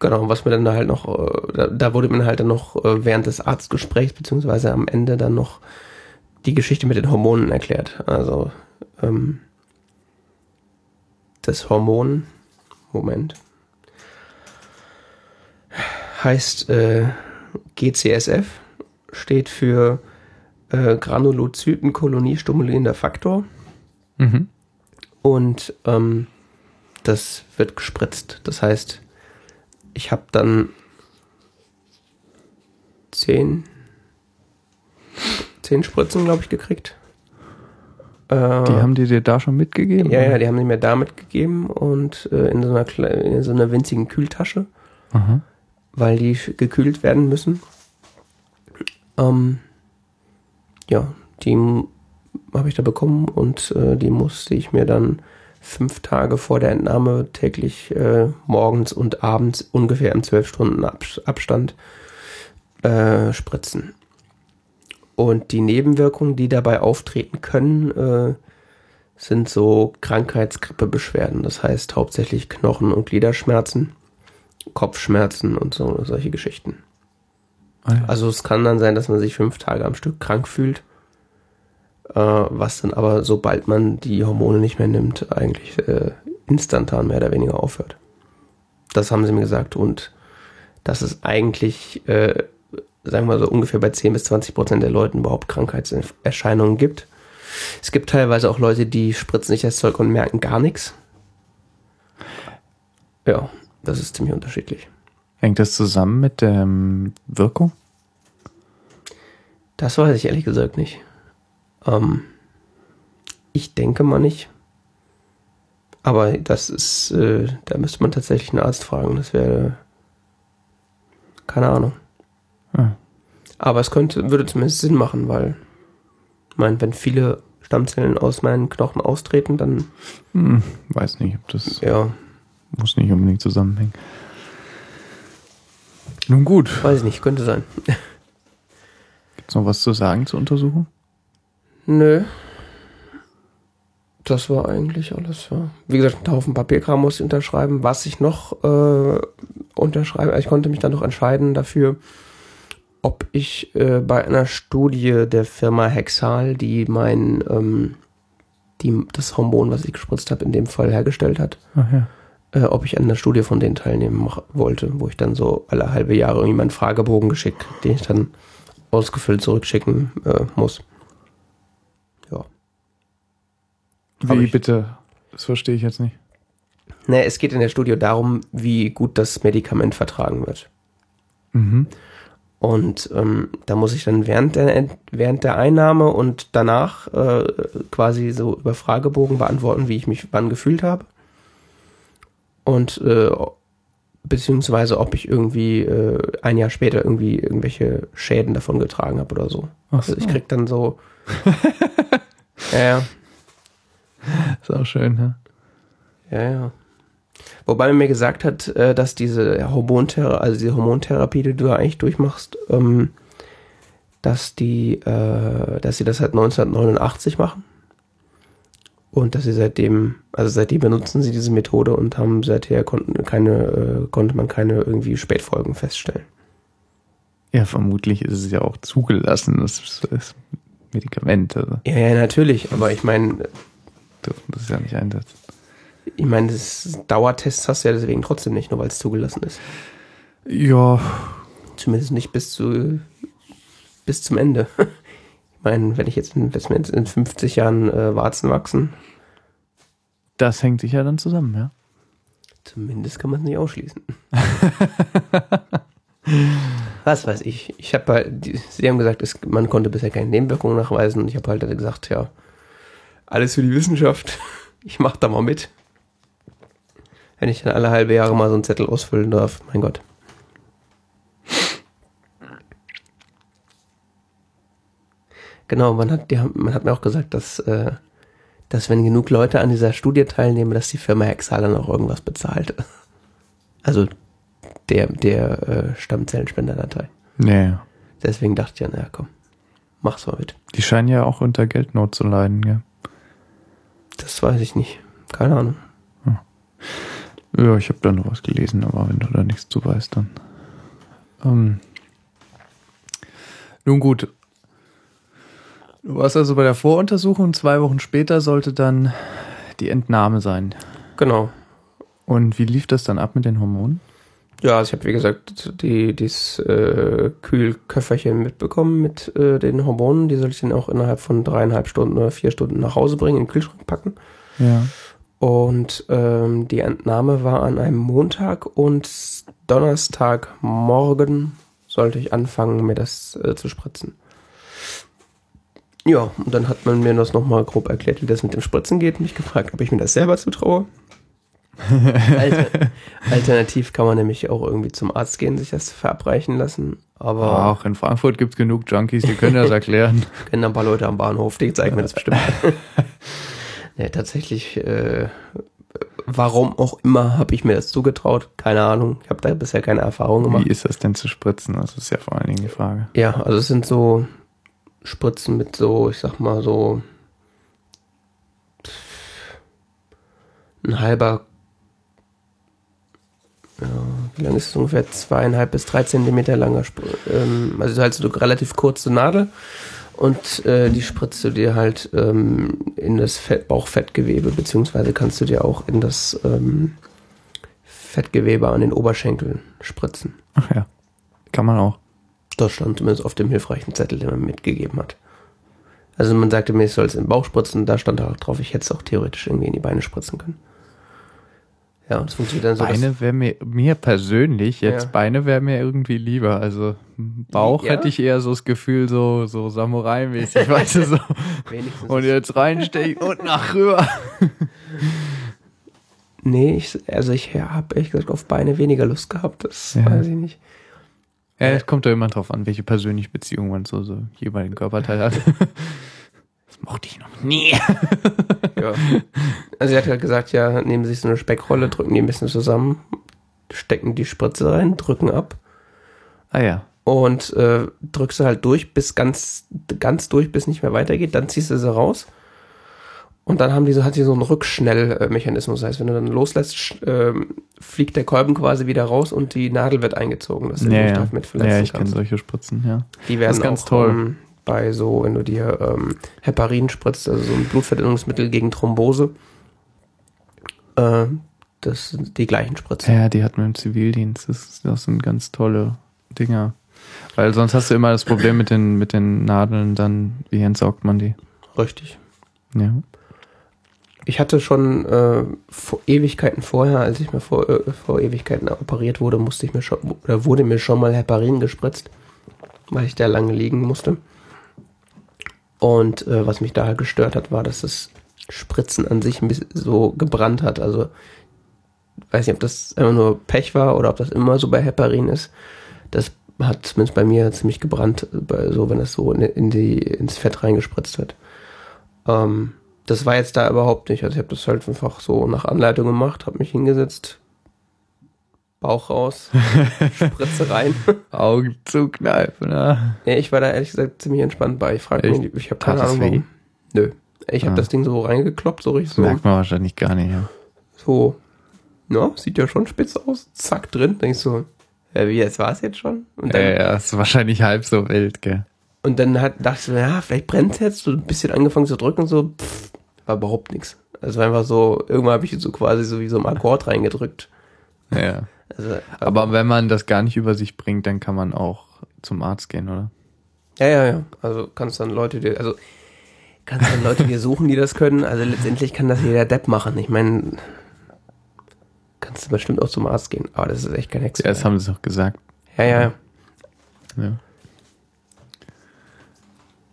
genau, was mir dann da halt noch, äh, da, da wurde mir halt dann noch äh, während des Arztgesprächs, beziehungsweise am Ende dann noch die Geschichte mit den Hormonen erklärt. Also, ähm, das Hormon, Moment, heißt äh, GCSF, steht für äh, Granulozytenkolonie-stimulierender Faktor. Mhm. Und ähm, das wird gespritzt. Das heißt, ich habe dann zehn, zehn Spritzen, glaube ich, gekriegt. Die haben die dir da schon mitgegeben? Ja, ja, die haben die mir da mitgegeben und äh, in, so einer, in so einer winzigen Kühltasche, Aha. weil die gekühlt werden müssen. Ähm, ja, die habe ich da bekommen und äh, die musste ich mir dann fünf Tage vor der Entnahme täglich äh, morgens und abends ungefähr im zwölf Stunden Abs- Abstand äh, spritzen. Und die Nebenwirkungen, die dabei auftreten können, äh, sind so Krankheitsgrippebeschwerden. Das heißt hauptsächlich Knochen- und Gliederschmerzen, Kopfschmerzen und so solche Geschichten. Ah, ja. Also es kann dann sein, dass man sich fünf Tage am Stück krank fühlt, was dann aber, sobald man die Hormone nicht mehr nimmt, eigentlich äh, instantan mehr oder weniger aufhört. Das haben sie mir gesagt und dass es eigentlich, äh, sagen wir mal so, ungefähr bei 10 bis 20 Prozent der Leuten überhaupt Krankheitserscheinungen gibt. Es gibt teilweise auch Leute, die spritzen sich das Zeug und merken gar nichts. Ja, das ist ziemlich unterschiedlich. Hängt das zusammen mit der ähm, Wirkung? Das weiß ich ehrlich gesagt nicht. Ähm, ich denke mal nicht. Aber das ist, äh, da müsste man tatsächlich einen Arzt fragen. Das wäre keine Ahnung. Ah. Aber es könnte, würde zumindest Sinn machen, weil, ich meine, wenn viele Stammzellen aus meinen Knochen austreten, dann, Hm, weiß nicht, ob das ja, muss nicht unbedingt zusammenhängen. Nun gut, weiß ich nicht, könnte sein. gibt's noch was zu sagen zur Untersuchung? Nö. Das war eigentlich alles, ja. Wie gesagt, einen Haufen Papierkram muss ich unterschreiben. Was ich noch äh, unterschreibe, ich konnte mich dann noch entscheiden dafür, ob ich äh, bei einer Studie der Firma Hexal, die mein, ähm, die das Hormon, was ich gespritzt habe, in dem Fall hergestellt hat, ja. äh, ob ich an der Studie von denen teilnehmen wollte, wo ich dann so alle halbe Jahre irgendwie meinen Fragebogen geschickt, den ich dann ausgefüllt zurückschicken äh, muss. Ja. Hab Wie bitte? Das verstehe ich jetzt nicht. Ne, es geht in der Studie darum, wie gut das Medikament vertragen wird. Mhm. Und ähm, da muss ich dann während der, während der Einnahme und danach äh, quasi so über Fragebogen beantworten, wie ich mich wann gefühlt habe. Und äh, beziehungsweise ob ich irgendwie äh, ein Jahr später irgendwie irgendwelche Schäden davon getragen habe oder so. Ach Also ich so. krieg dann so. ja, ja. Ist auch schön, ne? Ja, ja. Wobei man mir gesagt hat, äh, dass diese Hormontherapie, also diese Hormontherapie, die du da eigentlich durchmachst, ähm, dass die, äh, dass sie das seit 1989 machen. Und dass sie seitdem, also seitdem benutzen sie diese Methode und haben seither konnten keine, äh, konnte man keine irgendwie Spätfolgen feststellen. Ja, vermutlich ist es ja auch zugelassen. Das ist, ist Medikament. Also Ja, ja, natürlich, aber ich meine, dürfen das ja nicht einsetzen. ich meine, das Dauertests hast du ja deswegen trotzdem nicht, nur weil es zugelassen ist. Ja, Zumindest nicht bis zu bis zum Ende. Ich meine, wenn ich jetzt in, wenn jetzt in 50 Jahren äh, Warzen wachsen, das hängt sich ja dann zusammen, ja. zumindest kann man es nicht ausschließen. Was weiß ich. Ich habe halt, die, sie haben gesagt, es, man konnte bisher keine Nebenwirkungen nachweisen und ich habe halt gesagt, ja, alles für die Wissenschaft. Ich mache da mal mit. Wenn ich dann alle halbe Jahre mal so einen Zettel ausfüllen darf, mein Gott. Genau, man hat, die man hat mir auch gesagt, dass, äh, dass wenn genug Leute an dieser Studie teilnehmen, dass die Firma Hexal dann auch irgendwas bezahlt. Also der, der äh, Stammzellenspenderdatei. Ja, ja. Deswegen dachte ich ja, naja, komm, mach's mal mit. Die scheinen ja auch unter Geldnot zu leiden, gell? Das weiß ich nicht. Keine Ahnung. Ja, ich habe da noch was gelesen, aber wenn du da nichts zu weißt, dann. Ähm. Nun gut. Du warst also bei der Voruntersuchung, zwei Wochen später sollte dann die Entnahme sein. Genau. Und wie lief das dann ab mit den Hormonen? Ja, also ich habe wie gesagt die dieses äh, Kühlköfferchen mitbekommen mit äh, den Hormonen. Die soll ich dann auch innerhalb von dreieinhalb Stunden oder vier Stunden nach Hause bringen, in den Kühlschrank packen. Ja. Und ähm, die Entnahme war an einem Montag und Donnerstagmorgen sollte ich anfangen, mir das äh, zu spritzen. Ja, und dann hat man mir das nochmal grob erklärt, wie das mit dem Spritzen geht. Mich gefragt, ob ich mir das selber zutraue. Alter, alternativ kann man nämlich auch irgendwie zum Arzt gehen, sich das verabreichen lassen. Aber Auch in Frankfurt gibt es genug Junkies, die können das erklären. kennen ein paar Leute am Bahnhof, die zeigen mir das bestimmt. nee, tatsächlich, äh, warum auch immer habe ich mir das zugetraut. Keine Ahnung. Ich habe da bisher keine Erfahrung gemacht. Wie ist das denn zu spritzen? Das ist ja vor allen Dingen die Frage. Ja, also es sind so Spritzen mit so, ich sag mal so ein halber, ja, wie lang ist es ungefähr? Zweieinhalb bis drei Zentimeter langer, Sp ähm, also halt so eine relativ kurze Nadel und äh, die spritzt du dir halt ähm, in das Fett, Bauchfettgewebe, beziehungsweise kannst du dir auch in das ähm, Fettgewebe an den Oberschenkeln spritzen. Ach ja. Kann man auch. Das stand zumindest auf dem hilfreichen Zettel, den man mitgegeben hat. Also man sagte mir, ich soll es in den Bauch spritzen, da stand auch drauf, ich hätte es auch theoretisch irgendwie in die Beine spritzen können. Ja, und es funktioniert dann so, Beine wäre mir, mir persönlich, jetzt Ja. Beine wäre mir irgendwie lieber. Also Bauch Ja? hätte ich eher so das Gefühl, so, so Samurai-mäßig, weißt du, so. wenigstens. Und jetzt reinstechen und nach rüber. nee, ich, also ich habe ehrlich gesagt auf Beine weniger Lust gehabt, das Ja. weiß ich nicht. Ja, es kommt doch immer drauf an, welche persönliche Beziehung man so, so jeweiligen Körperteil hat. Mochte ich noch nie. Ja. Also sie hat halt gesagt, ja, nehmen Sie sich so eine Speckrolle, drücken die ein bisschen zusammen, stecken die Spritze rein, drücken ab Ah ja. und äh, drückst du halt durch, bis ganz, ganz durch, bis nicht mehr weitergeht, dann ziehst du sie raus. Und dann haben die so, hat sie so einen Rückschnellmechanismus. Das heißt, wenn du dann loslässt, ähm, fliegt der Kolben quasi wieder raus und die Nadel wird eingezogen, dass du Ja, dich ja. damit verletzen ja, ich kenne solche Spritzen, ja. Die werden Das ist ganz auch, toll. Ähm, bei so, wenn du dir ähm, Heparin spritzt, also so ein Blutverdünnungsmittel gegen Thrombose, äh, das sind die gleichen Spritzen. Ja, die hat man im Zivildienst. Das, das sind ganz tolle Dinger. Weil sonst hast du immer das Problem mit den, mit den Nadeln, dann, wie entsaugt man die? Richtig. Ja. Ich hatte schon äh, vor Ewigkeiten vorher, als ich mir vor, äh, vor Ewigkeiten operiert wurde, musste ich mir schon, oder wurde mir schon mal Heparin gespritzt, weil ich da lange liegen musste. Und äh, was mich da halt gestört hat, war, dass das Spritzen an sich so gebrannt hat. Also weiß nicht, ob das einfach nur Pech war oder ob das immer so bei Heparin ist. Das hat zumindest bei mir ziemlich gebrannt, bei, so wenn das so in die, ins Fett reingespritzt wird. Ähm, das war jetzt da überhaupt nicht. Also ich habe das halt einfach so nach Anleitung gemacht, habe mich hingesetzt, Bauch raus, Spritze rein. Augen zukneifen, ne? ja, ich war da ehrlich gesagt ziemlich entspannt bei. Ich frage mich, ich habe keine Ahnung warum. Nö. Ich habe Ah. das Ding so reingekloppt, so richtig Das so. merkt man wahrscheinlich gar nicht, ja. so, ja, sieht ja schon spitz aus. Zack, drin. Denk ich so, ja, wie, jetzt war es jetzt schon? Und dann, Ja, ja, ist wahrscheinlich halb so wild, gell? und dann hat, dachte ich so, ja, vielleicht brennt jetzt. So ein bisschen angefangen zu drücken und so, pff, war überhaupt nichts. Also war einfach so, irgendwann habe ich so quasi so wie so im Akkord reingedrückt. Ja. Also, Aber wenn man das gar nicht über sich bringt, dann kann man auch zum Arzt gehen, oder? Ja, ja, ja. Also kannst dann Leute dir, also kannst dann Leute dir suchen, die das können. Also letztendlich kann das jeder Depp machen. Ich meine, kannst du bestimmt auch zum Arzt gehen. Aber das ist echt kein Hexen. Ja, das haben sie doch gesagt. ja, ja, ja. Ja.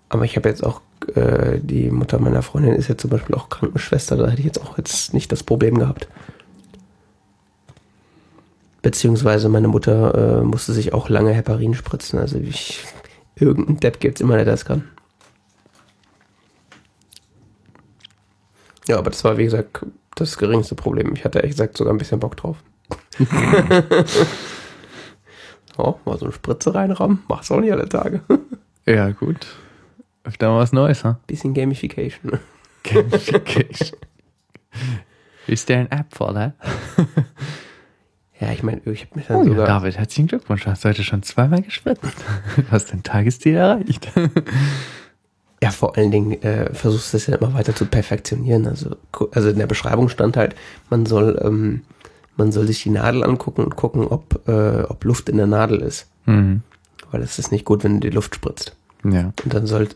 Aber ich habe jetzt auch, äh, die Mutter meiner Freundin ist jetzt zum Beispiel auch Krankenschwester. Da hätte ich jetzt auch jetzt nicht das Problem gehabt. Beziehungsweise meine Mutter äh, musste sich auch lange Heparin spritzen. Also ich, irgendein Depp gibt's immer, der das kann. Ja, aber das war, wie gesagt, das geringste Problem. Ich hatte ehrlich gesagt sogar ein bisschen Bock drauf. oh, mal so eine Spritze reinrammen. Mach's auch nicht alle Tage. Ja, gut. Öfter mal was Neues, ha? bisschen Gamification. Gamification. Ist der ein App for that? Ja, ich meine, ich habe mich dann Oh ja, sogar. David, herzlichen Glückwunsch. Hast heute schon zweimal gespritzt. Du hast dein Tagesziel erreicht. Ja, vor allen Dingen äh, versuchst du es ja immer weiter zu perfektionieren. Also, also in der Beschreibung stand halt, man soll, ähm, man soll sich die Nadel angucken und gucken, ob, äh, ob Luft in der Nadel ist. Mhm. Weil es ist nicht gut, wenn du die Luft spritzt. Ja. Und dann sollte,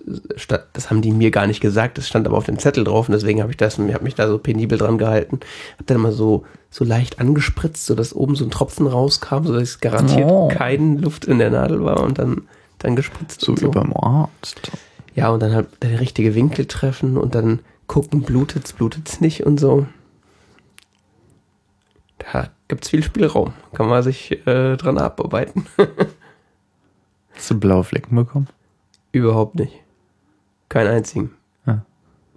das haben die mir gar nicht gesagt, das stand aber auf dem Zettel drauf und deswegen habe ich das, habe mich da so penibel dran gehalten. Hab dann immer so, so leicht angespritzt, so dass oben so ein Tropfen rauskam, so dass es garantiert Oh. keine Luft in der Nadel war und dann, dann gespritzt. So und wie beim Arzt. Ja, und dann halt der richtige Winkel treffen und dann gucken, blutet's, blutet's nicht und so. Da gibt's viel Spielraum. Kann man sich äh, dran abarbeiten. Hast du blaue Flecken bekommen? Überhaupt nicht. Keinen einzigen. Ja.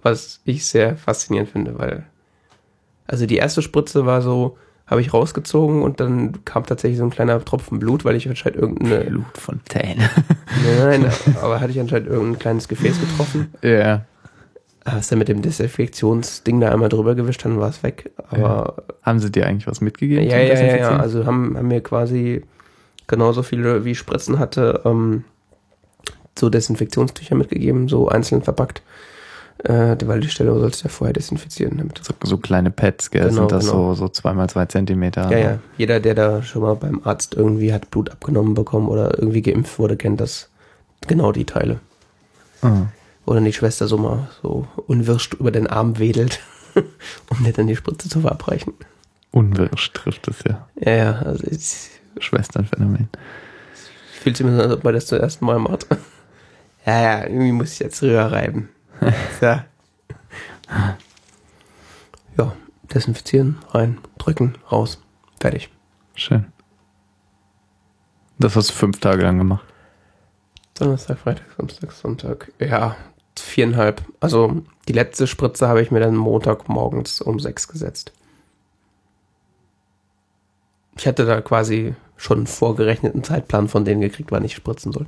Was ich sehr faszinierend finde, weil. Also die erste Spritze war so, habe ich rausgezogen und dann kam tatsächlich so ein kleiner Tropfen Blut, weil ich anscheinend irgendeine. Blutfontäne. Nein, aber hatte ich anscheinend irgendein kleines Gefäß getroffen. ja. Hast dann mit dem Desinfektionsding da einmal drüber gewischt, dann war es weg. Aber Haben sie dir eigentlich was mitgegeben? ja, ja, ja, ja. Also haben, haben mir quasi genauso viele wie ich Spritzen hatte, ähm, so Desinfektionstücher mitgegeben, so einzeln verpackt. Äh, weil die Stelle sollst du ja vorher desinfizieren. Damit. so, so kleine Pads, gell? Genau, Sind das genau. so, so zweimal zwei Zentimeter? Ja, ja. Jeder, der da schon mal beim Arzt irgendwie hat Blut abgenommen bekommen oder irgendwie geimpft wurde, kennt das genau die Teile. Ah. Oder die Schwester so mal so unwirsch über den Arm wedelt, um dir dann die Spritze zu verabreichen. Unwirsch trifft es ja. Ja, ja, also es Schwesternphänomen. fühlt sich mir so an, als ob man das zum ersten Mal macht. Ja, ja, irgendwie muss ich jetzt rüber reiben. Ja. ja, desinfizieren, rein, drücken, raus, fertig. Schön. Das hast du fünf Tage lang gemacht. Donnerstag, Freitag, Samstag, Sonntag. Ja, viereinhalb. Also die letzte Spritze habe ich mir dann Montag morgens um sechs gesetzt. Ich hatte da quasi schon einen vorgerechneten Zeitplan von denen gekriegt, wann ich spritzen soll.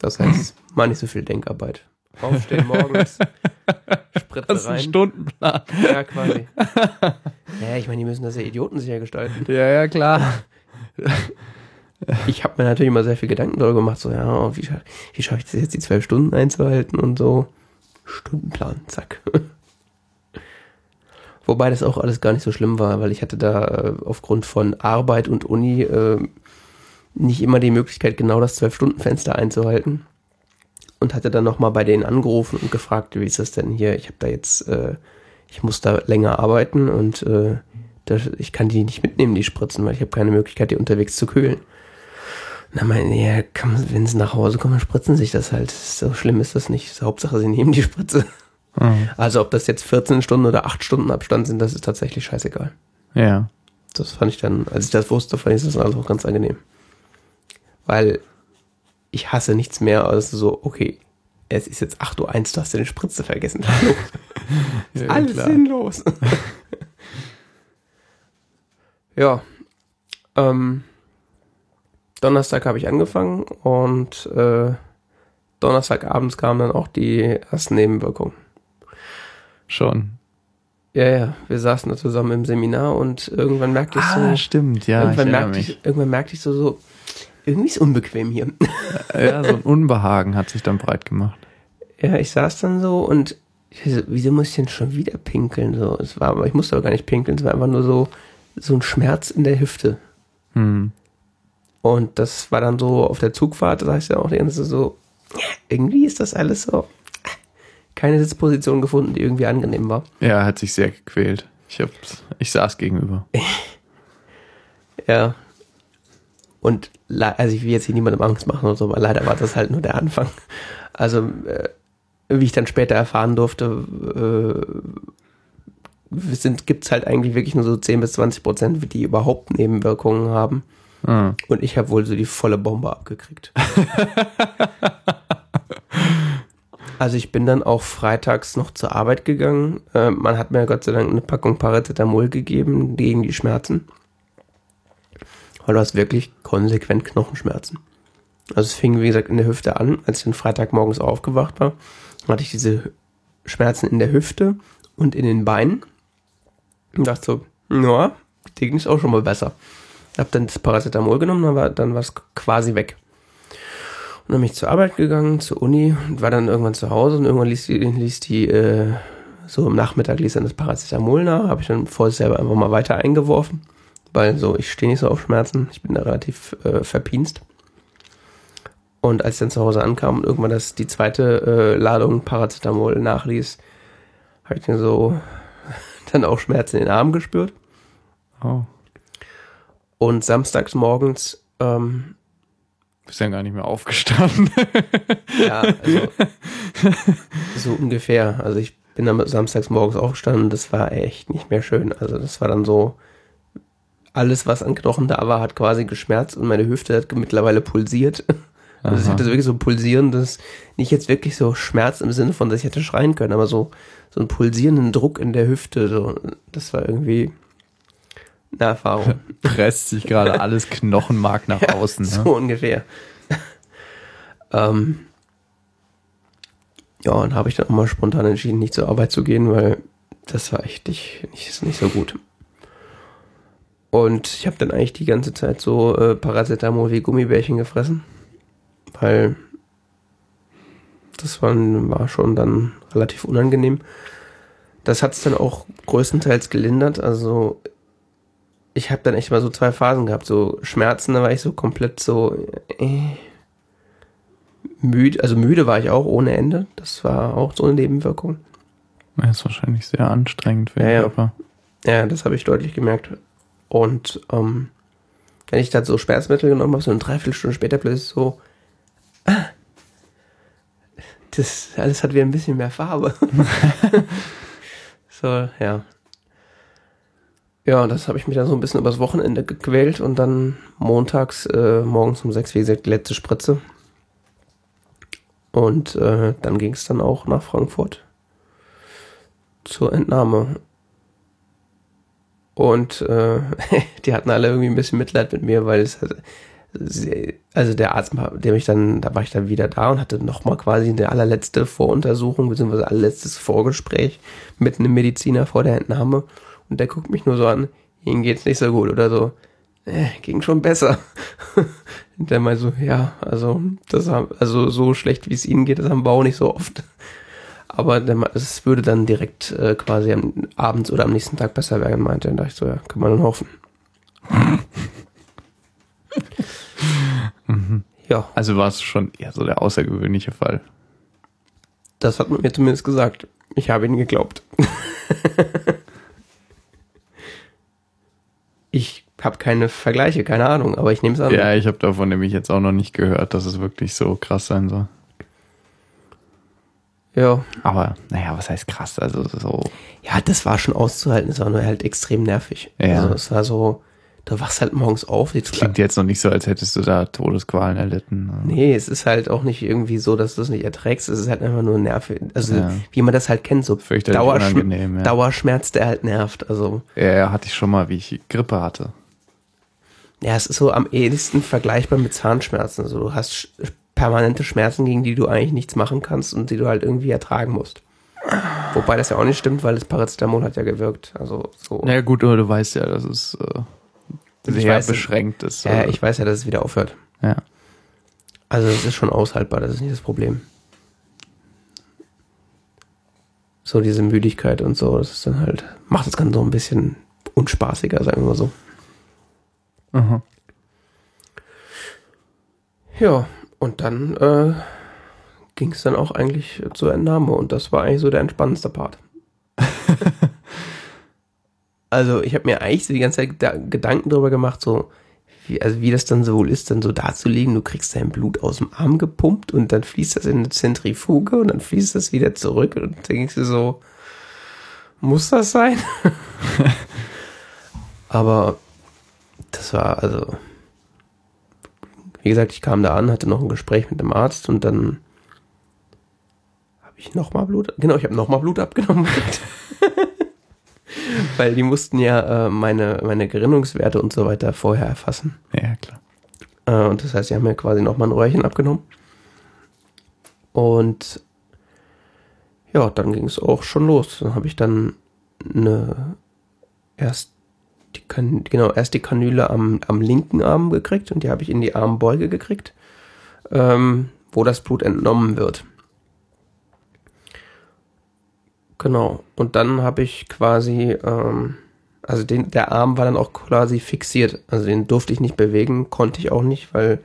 Das heißt, mal nicht so viel Denkarbeit. Aufstehen morgens, Spritze rein. Stundenplan. Ja, quasi. Ja, ich meine, die müssen das ja idiotensicher gestalten. Ja, ja, klar. Ich habe mir natürlich immer sehr viel Gedanken darüber gemacht, so, ja, wie, scha wie schaffe ich das jetzt, die zwölf Stunden einzuhalten und so. Stundenplan, zack. Wobei das auch alles gar nicht so schlimm war, weil ich hatte da äh, aufgrund von Arbeit und Uni äh, nicht immer die Möglichkeit, genau das Zwölf-Stunden-Fenster einzuhalten. Und hatte dann nochmal bei denen angerufen und gefragt, wie ist das denn hier? Ich habe da jetzt, äh, ich muss da länger arbeiten und äh, das, ich kann die nicht mitnehmen, die Spritzen, weil ich habe keine Möglichkeit, die unterwegs zu kühlen. Na, meine, ja, kann wenn sie nach Hause kommen, spritzen sich das halt. So schlimm ist das nicht. Hauptsache, sie nehmen die Spritze. Mhm. Also, ob das jetzt 14 Stunden oder 8 Stunden Abstand sind, das ist tatsächlich scheißegal. Ja. Das fand ich dann, als ich das wusste, fand ich das alles auch ganz angenehm. Weil ich hasse nichts mehr als so, okay, es ist jetzt 8.01 Uhr, du hast deine Spritze vergessen. Hallo. ja Alles sinnlos. ja. Ähm, Donnerstag habe ich angefangen und äh, Donnerstagabends kamen dann auch die ersten Nebenwirkungen. Schon. Ja, ja, wir saßen da zusammen im Seminar und irgendwann merkte ich so, Ah, stimmt, ja. Ich irgendwann, erinnere merkte mich. ich, irgendwann merkte ich so, so, irgendwie ist unbequem hier. Ja, so ein Unbehagen hat sich dann breit gemacht. Ja, ich saß dann so und ich so, wieso muss ich denn schon wieder pinkeln? So, es war aber, ich musste aber gar nicht pinkeln, es war einfach nur so, so ein Schmerz in der Hüfte. Hm. Und das war dann so auf der Zugfahrt, da heißt ja auch die ganze Zeit so, irgendwie ist das alles so, keine Sitzposition gefunden, die irgendwie angenehm war. Ja, er hat sich sehr gequält. Ich hab's, ich saß gegenüber. Ja. Und also ich will jetzt hier niemandem Angst machen oder so, aber leider war das halt nur der Anfang. Also äh, wie ich dann später erfahren durfte, äh, sind gibt's halt eigentlich wirklich nur so 10 bis 20 Prozent, die überhaupt Nebenwirkungen haben. Ah. Und ich habe wohl so die volle Bombe abgekriegt. also ich bin dann auch freitags noch zur Arbeit gegangen. Äh, man hat mir Gott sei Dank eine Packung Paracetamol gegeben gegen die Schmerzen. Weil du hast wirklich konsequent Knochenschmerzen. Also es fing, wie gesagt, in der Hüfte an. Als ich dann Freitagmorgens aufgewacht war, hatte ich diese Schmerzen in der Hüfte und in den Beinen. Und dachte so, ja, die ging es auch schon mal besser. Hab dann das Paracetamol genommen, dann dann war es quasi weg. Und dann bin ich zur Arbeit gegangen, zur Uni und war dann irgendwann zu Hause und irgendwann ließ die, ließ die äh, so im Nachmittag ließ dann das Paracetamol nach, habe ich dann vorsichtshalber einfach mal weiter eingeworfen, weil so, ich stehe nicht so auf Schmerzen, ich bin da relativ äh, verpinst. Und als ich dann zu Hause ankam und irgendwann das die zweite äh, Ladung Paracetamol nachließ, habe ich dann so dann auch Schmerzen in den Armen gespürt. Oh. Und samstags morgens, ähm, Bist ja gar nicht mehr aufgestanden. ja, also so ungefähr. Also ich bin dann samstags morgens aufgestanden und das war echt nicht mehr schön. Also das war dann so, alles, was an Knochen da war, hat quasi geschmerzt und meine Hüfte hat mittlerweile pulsiert. Also ich Aha. hatte so wirklich so ein pulsierendes, nicht jetzt wirklich so Schmerz im Sinne von, dass ich hätte schreien können, aber so, so einen pulsierenden Druck in der Hüfte. So, das war irgendwie eine Erfahrung. Presst sich gerade alles Knochenmark nach außen. So Ne? ungefähr. ähm, ja, und habe ich dann auch mal spontan entschieden, nicht zur Arbeit zu gehen, weil das war echt nicht, nicht, nicht so gut. Und ich habe dann eigentlich die ganze Zeit so äh, Paracetamol wie Gummibärchen gefressen, weil das war, war schon dann relativ unangenehm. Das hat es dann auch größtenteils gelindert. Also ich habe dann echt mal so zwei Phasen gehabt. So Schmerzen, da war ich so komplett so äh, müde. Also müde war ich auch ohne Ende. Das war auch so eine Nebenwirkung. Das ist wahrscheinlich sehr anstrengend für den Ja, ja. Körper. Ja, das habe ich deutlich gemerkt. Und ähm, wenn ich dann so Schmerzmittel genommen habe, so eine Dreiviertelstunde später plötzlich so, ah, das alles hat wieder ein bisschen mehr Farbe. so, ja. Ja, das habe ich mich dann so ein bisschen übers Wochenende gequält und dann montags äh, morgens um sechs, wie gesagt, die letzte Spritze. Und äh, dann ging es dann auch nach Frankfurt zur Entnahme. Und äh, die hatten alle irgendwie ein bisschen Mitleid mit mir, weil es also der Arzt, der mich dann, da war ich dann wieder da und hatte nochmal quasi eine allerletzte Voruntersuchung, beziehungsweise allerletztes Vorgespräch mit einem Mediziner vor der Entnahme. Und der guckt mich nur so an, Ihnen geht's nicht so gut oder so. Äh, ging schon besser. Und der meint so, ja, also das haben, also so schlecht wie es Ihnen geht, das haben wir auch nicht so oft. Aber es würde dann direkt äh, quasi am, abends oder am nächsten Tag besser werden, meinte er. Da dachte ich so, ja, kann man dann hoffen. Ja, Also war es schon eher so der außergewöhnliche Fall. das hat man mir zumindest gesagt. Ich habe ihn geglaubt. ich habe keine Vergleiche, keine Ahnung, aber ich nehme es an. Ja, ich habe davon nämlich jetzt auch noch nicht gehört, dass es wirklich so krass sein soll. Ja. Aber naja, was heißt krass? Also so. Ja, das war schon auszuhalten. Es war nur halt extrem nervig. Ja. Also es war so, du wachst halt morgens auf. Jetzt Klingt jetzt noch nicht so, als hättest du da Todesqualen erlitten. Nee, es ist halt auch nicht irgendwie so, dass du es nicht erträgst. Es ist halt einfach nur nervig. Also Ja. wie man das halt kennt, so Fürchterlich Dauerschm unangenehm, ja. Dauerschmerz, der halt nervt. Also Ja, hatte ich schon mal, wie ich Grippe hatte. ja, es ist so am ehesten vergleichbar mit Zahnschmerzen. Also du hast permanente Schmerzen, gegen die du eigentlich nichts machen kannst und die du halt irgendwie ertragen musst. Wobei das ja auch nicht stimmt, weil das Paracetamol hat ja gewirkt. Also so. Naja, gut, aber du weißt ja, dass es äh, Ich sehr weiß, beschränkt ist. ja, Also, ich weiß ja, dass es wieder aufhört. ja. Also es ist schon aushaltbar, das ist nicht das Problem. So diese Müdigkeit und so, das ist dann halt, macht das Ganze so ein bisschen unspaßiger, sagen wir mal so. Aha. Ja, und dann äh, ging es dann auch eigentlich zur Entnahme und das war eigentlich so der entspannendste Part. also ich habe mir eigentlich so die ganze Zeit da Gedanken darüber gemacht, so wie, also wie das dann so wohl ist, dann so da zu liegen, du kriegst dein Blut aus dem Arm gepumpt und dann fließt das in eine Zentrifuge und dann fließt das wieder zurück und dann denkst du so, muss das sein? Aber das war also wie gesagt, ich kam da an, hatte noch ein Gespräch mit dem Arzt und dann habe ich nochmal Blut, genau, ich habe nochmal Blut abgenommen. Weil die mussten ja äh, meine, meine Gerinnungswerte und so weiter vorher erfassen. ja, klar. Äh, und das heißt, sie haben mir quasi nochmal ein Röhrchen abgenommen. Und ja, dann ging es auch schon los. Dann habe ich dann eine erst kan genau erst die Kanüle am, am linken Arm gekriegt und die habe ich in die Armbeuge gekriegt, ähm, wo das Blut entnommen wird. Genau. Und dann habe ich quasi, ähm, also den, der Arm war dann auch quasi fixiert. Also den durfte ich nicht bewegen, konnte ich auch nicht, weil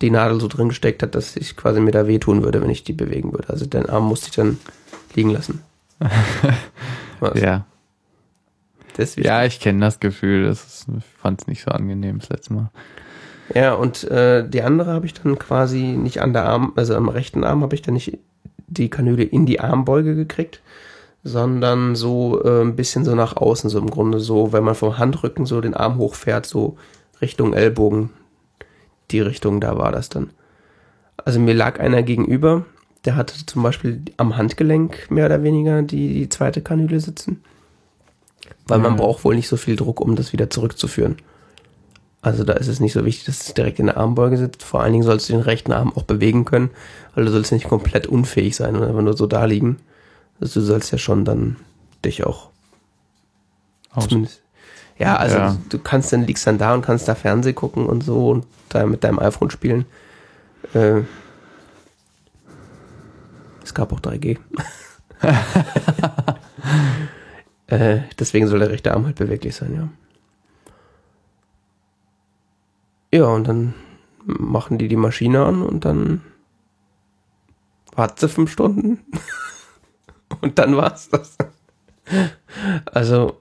die Nadel so drin gesteckt hat, dass ich quasi mir da wehtun würde, wenn ich die bewegen würde. Also den Arm musste ich dann liegen lassen. Ja. Ist Ja, ich kenne das Gefühl. Das fand es nicht so angenehm das letzte Mal. Ja, und äh, die andere habe ich dann quasi nicht an der Arm, also am rechten Arm habe ich dann nicht die Kanüle in die Armbeuge gekriegt, sondern so äh, ein bisschen so nach außen, so im Grunde so, wenn man vom Handrücken so den Arm hochfährt, so Richtung Ellbogen, die Richtung, da war das dann. Also mir lag einer gegenüber, der hatte zum Beispiel am Handgelenk mehr oder weniger die, die zweite Kanüle sitzen. Weil man Ja. braucht wohl nicht so viel Druck, um das wieder zurückzuführen. Also da ist es nicht so wichtig, dass es direkt in der Armbeuge sitzt. Vor allen Dingen sollst du den rechten Arm auch bewegen können, weil du sollst nicht komplett unfähig sein und einfach nur so da liegen. Also du sollst ja schon dann dich auch Aus. zumindest. Ja, also Ja. Du, du kannst dann liegst dann da und kannst da Fernseh gucken und so und da mit deinem iPhone spielen. Äh, es gab auch 3G. äh, deswegen soll der rechte Arm halt beweglich sein, ja. Ja, und dann machen die die Maschine an und dann wartet sie fünf Stunden. und dann war's das. Also,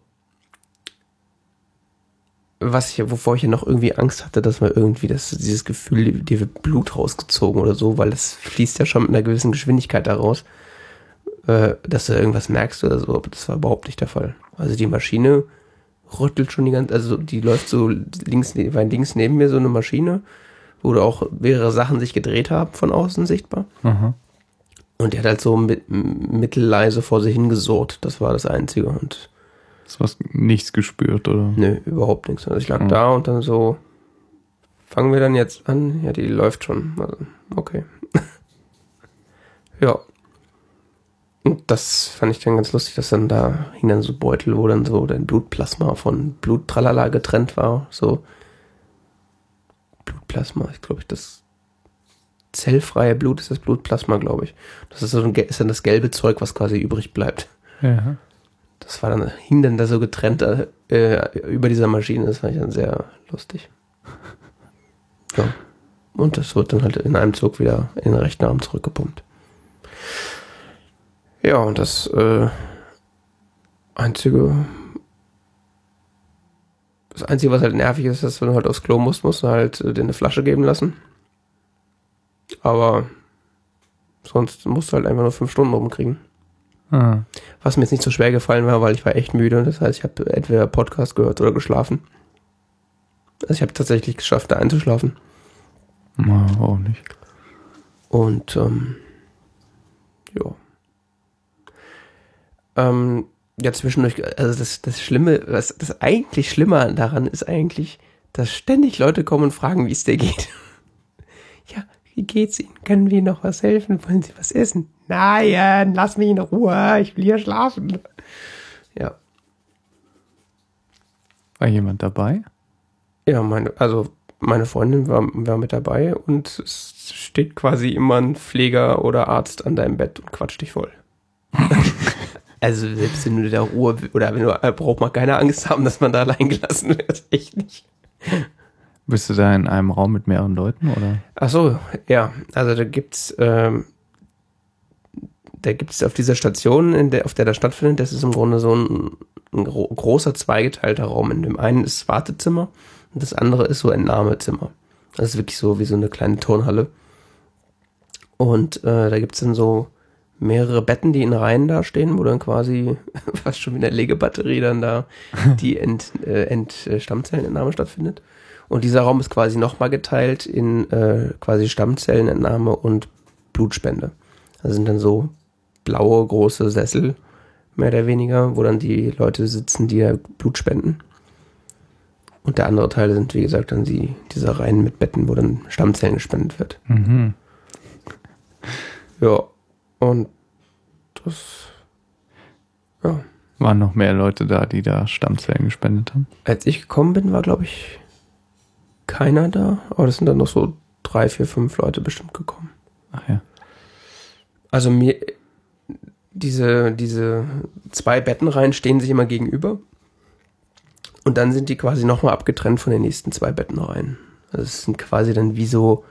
was ich, wovor ich ja noch irgendwie Angst hatte, dass man irgendwie das, dieses Gefühl, dir wird Blut rausgezogen oder so, weil das fließt ja schon mit einer gewissen Geschwindigkeit daraus, äh, dass du irgendwas merkst oder so, aber das war überhaupt nicht der Fall. Also die Maschine rüttelt schon die ganze, also die läuft so links, ne- war links neben mir so eine Maschine, wo da auch mehrere Sachen sich gedreht haben von außen sichtbar. Aha. Und die hat halt so mit, mittelleise vor sich hingesurrt. Das war das Einzige. Und Hast du was nichts gespürt, oder? Nö, überhaupt nichts. Also ich lag Mhm. da und dann so, fangen wir dann jetzt an? Ja, die läuft schon. Also, okay. ja. Und das fand ich dann ganz lustig, dass dann da hing dann so Beutel, wo dann so dein Blutplasma von Bluttralala getrennt war. So Blutplasma, ich glaube, das zellfreie Blut ist das Blutplasma, glaube ich. Das ist so ein, ist dann das gelbe Zeug, was quasi übrig bleibt. Ja. Das war dann, hing dann da so getrennt äh, über dieser Maschine. Das fand ich dann sehr lustig. Ja. Und das wird dann halt in einem Zug wieder in den rechten Arm zurückgepumpt. Ja, und das äh, einzige, das einzige, was halt nervig ist, ist, wenn du halt aufs Klo musst, musst du halt äh, dir eine Flasche geben lassen. Aber sonst musst du halt einfach nur fünf Stunden rumkriegen. Ah. Was mir jetzt nicht so schwer gefallen war, weil ich war echt müde. Das heißt, ich habe entweder Podcast gehört oder geschlafen. Also ich habe tatsächlich geschafft, da einzuschlafen. Na, auch nicht. Und ähm, ja. Ähm, ja, zwischendurch, also das, das Schlimme, was das eigentlich Schlimme daran ist eigentlich, dass ständig Leute kommen und fragen, wie es dir geht. ja, wie geht's Ihnen? Können wir Ihnen noch was helfen? Wollen Sie was essen? Nein, lass mich in Ruhe, ich will hier schlafen. Ja, War jemand dabei? Ja, meine, also meine Freundin war, war mit dabei und es steht quasi immer ein Pfleger oder Arzt an deinem Bett und quatscht dich voll. also selbst wenn du da Ruhe oder wenn du äh, braucht man keine Angst haben, dass man da allein gelassen wird. Echt nicht. Bist du da in einem Raum mit mehreren Leuten, oder? Ach so, ja, also da gibt's ähm, da gibt's auf dieser Station, in der, auf der das stattfindet, das ist im Grunde so ein, ein gro großer zweigeteilter Raum. In dem einen ist Wartezimmer und das andere ist so Entnahmezimmer. Das ist wirklich so wie so eine kleine Turnhalle. Und äh, da gibt's dann so mehrere Betten, die in Reihen da stehen, wo dann quasi fast schon wie eine Legebatterie dann da die Ent, äh, Ent, äh, Stammzellenentnahme stattfindet. Und dieser Raum ist quasi nochmal geteilt in äh, quasi Stammzellenentnahme und Blutspende. Da sind dann so blaue große Sessel, mehr oder weniger, wo dann die Leute sitzen, die ja Blut spenden. Und der andere Teil sind, wie gesagt, dann die, diese Reihen mit Betten, wo dann Stammzellen gespendet wird. Mhm. Ja, und das, ja. Waren noch mehr Leute da, die da Stammzellen gespendet haben? Als ich gekommen bin, war, glaube ich, keiner da, aber das sind dann noch so drei, vier, fünf Leute bestimmt gekommen. Ach ja. Also mir, diese, diese zwei Bettenreihen stehen sich immer gegenüber. Und dann sind die quasi nochmal abgetrennt von den nächsten zwei Bettenreihen. Also es sind quasi dann wie so,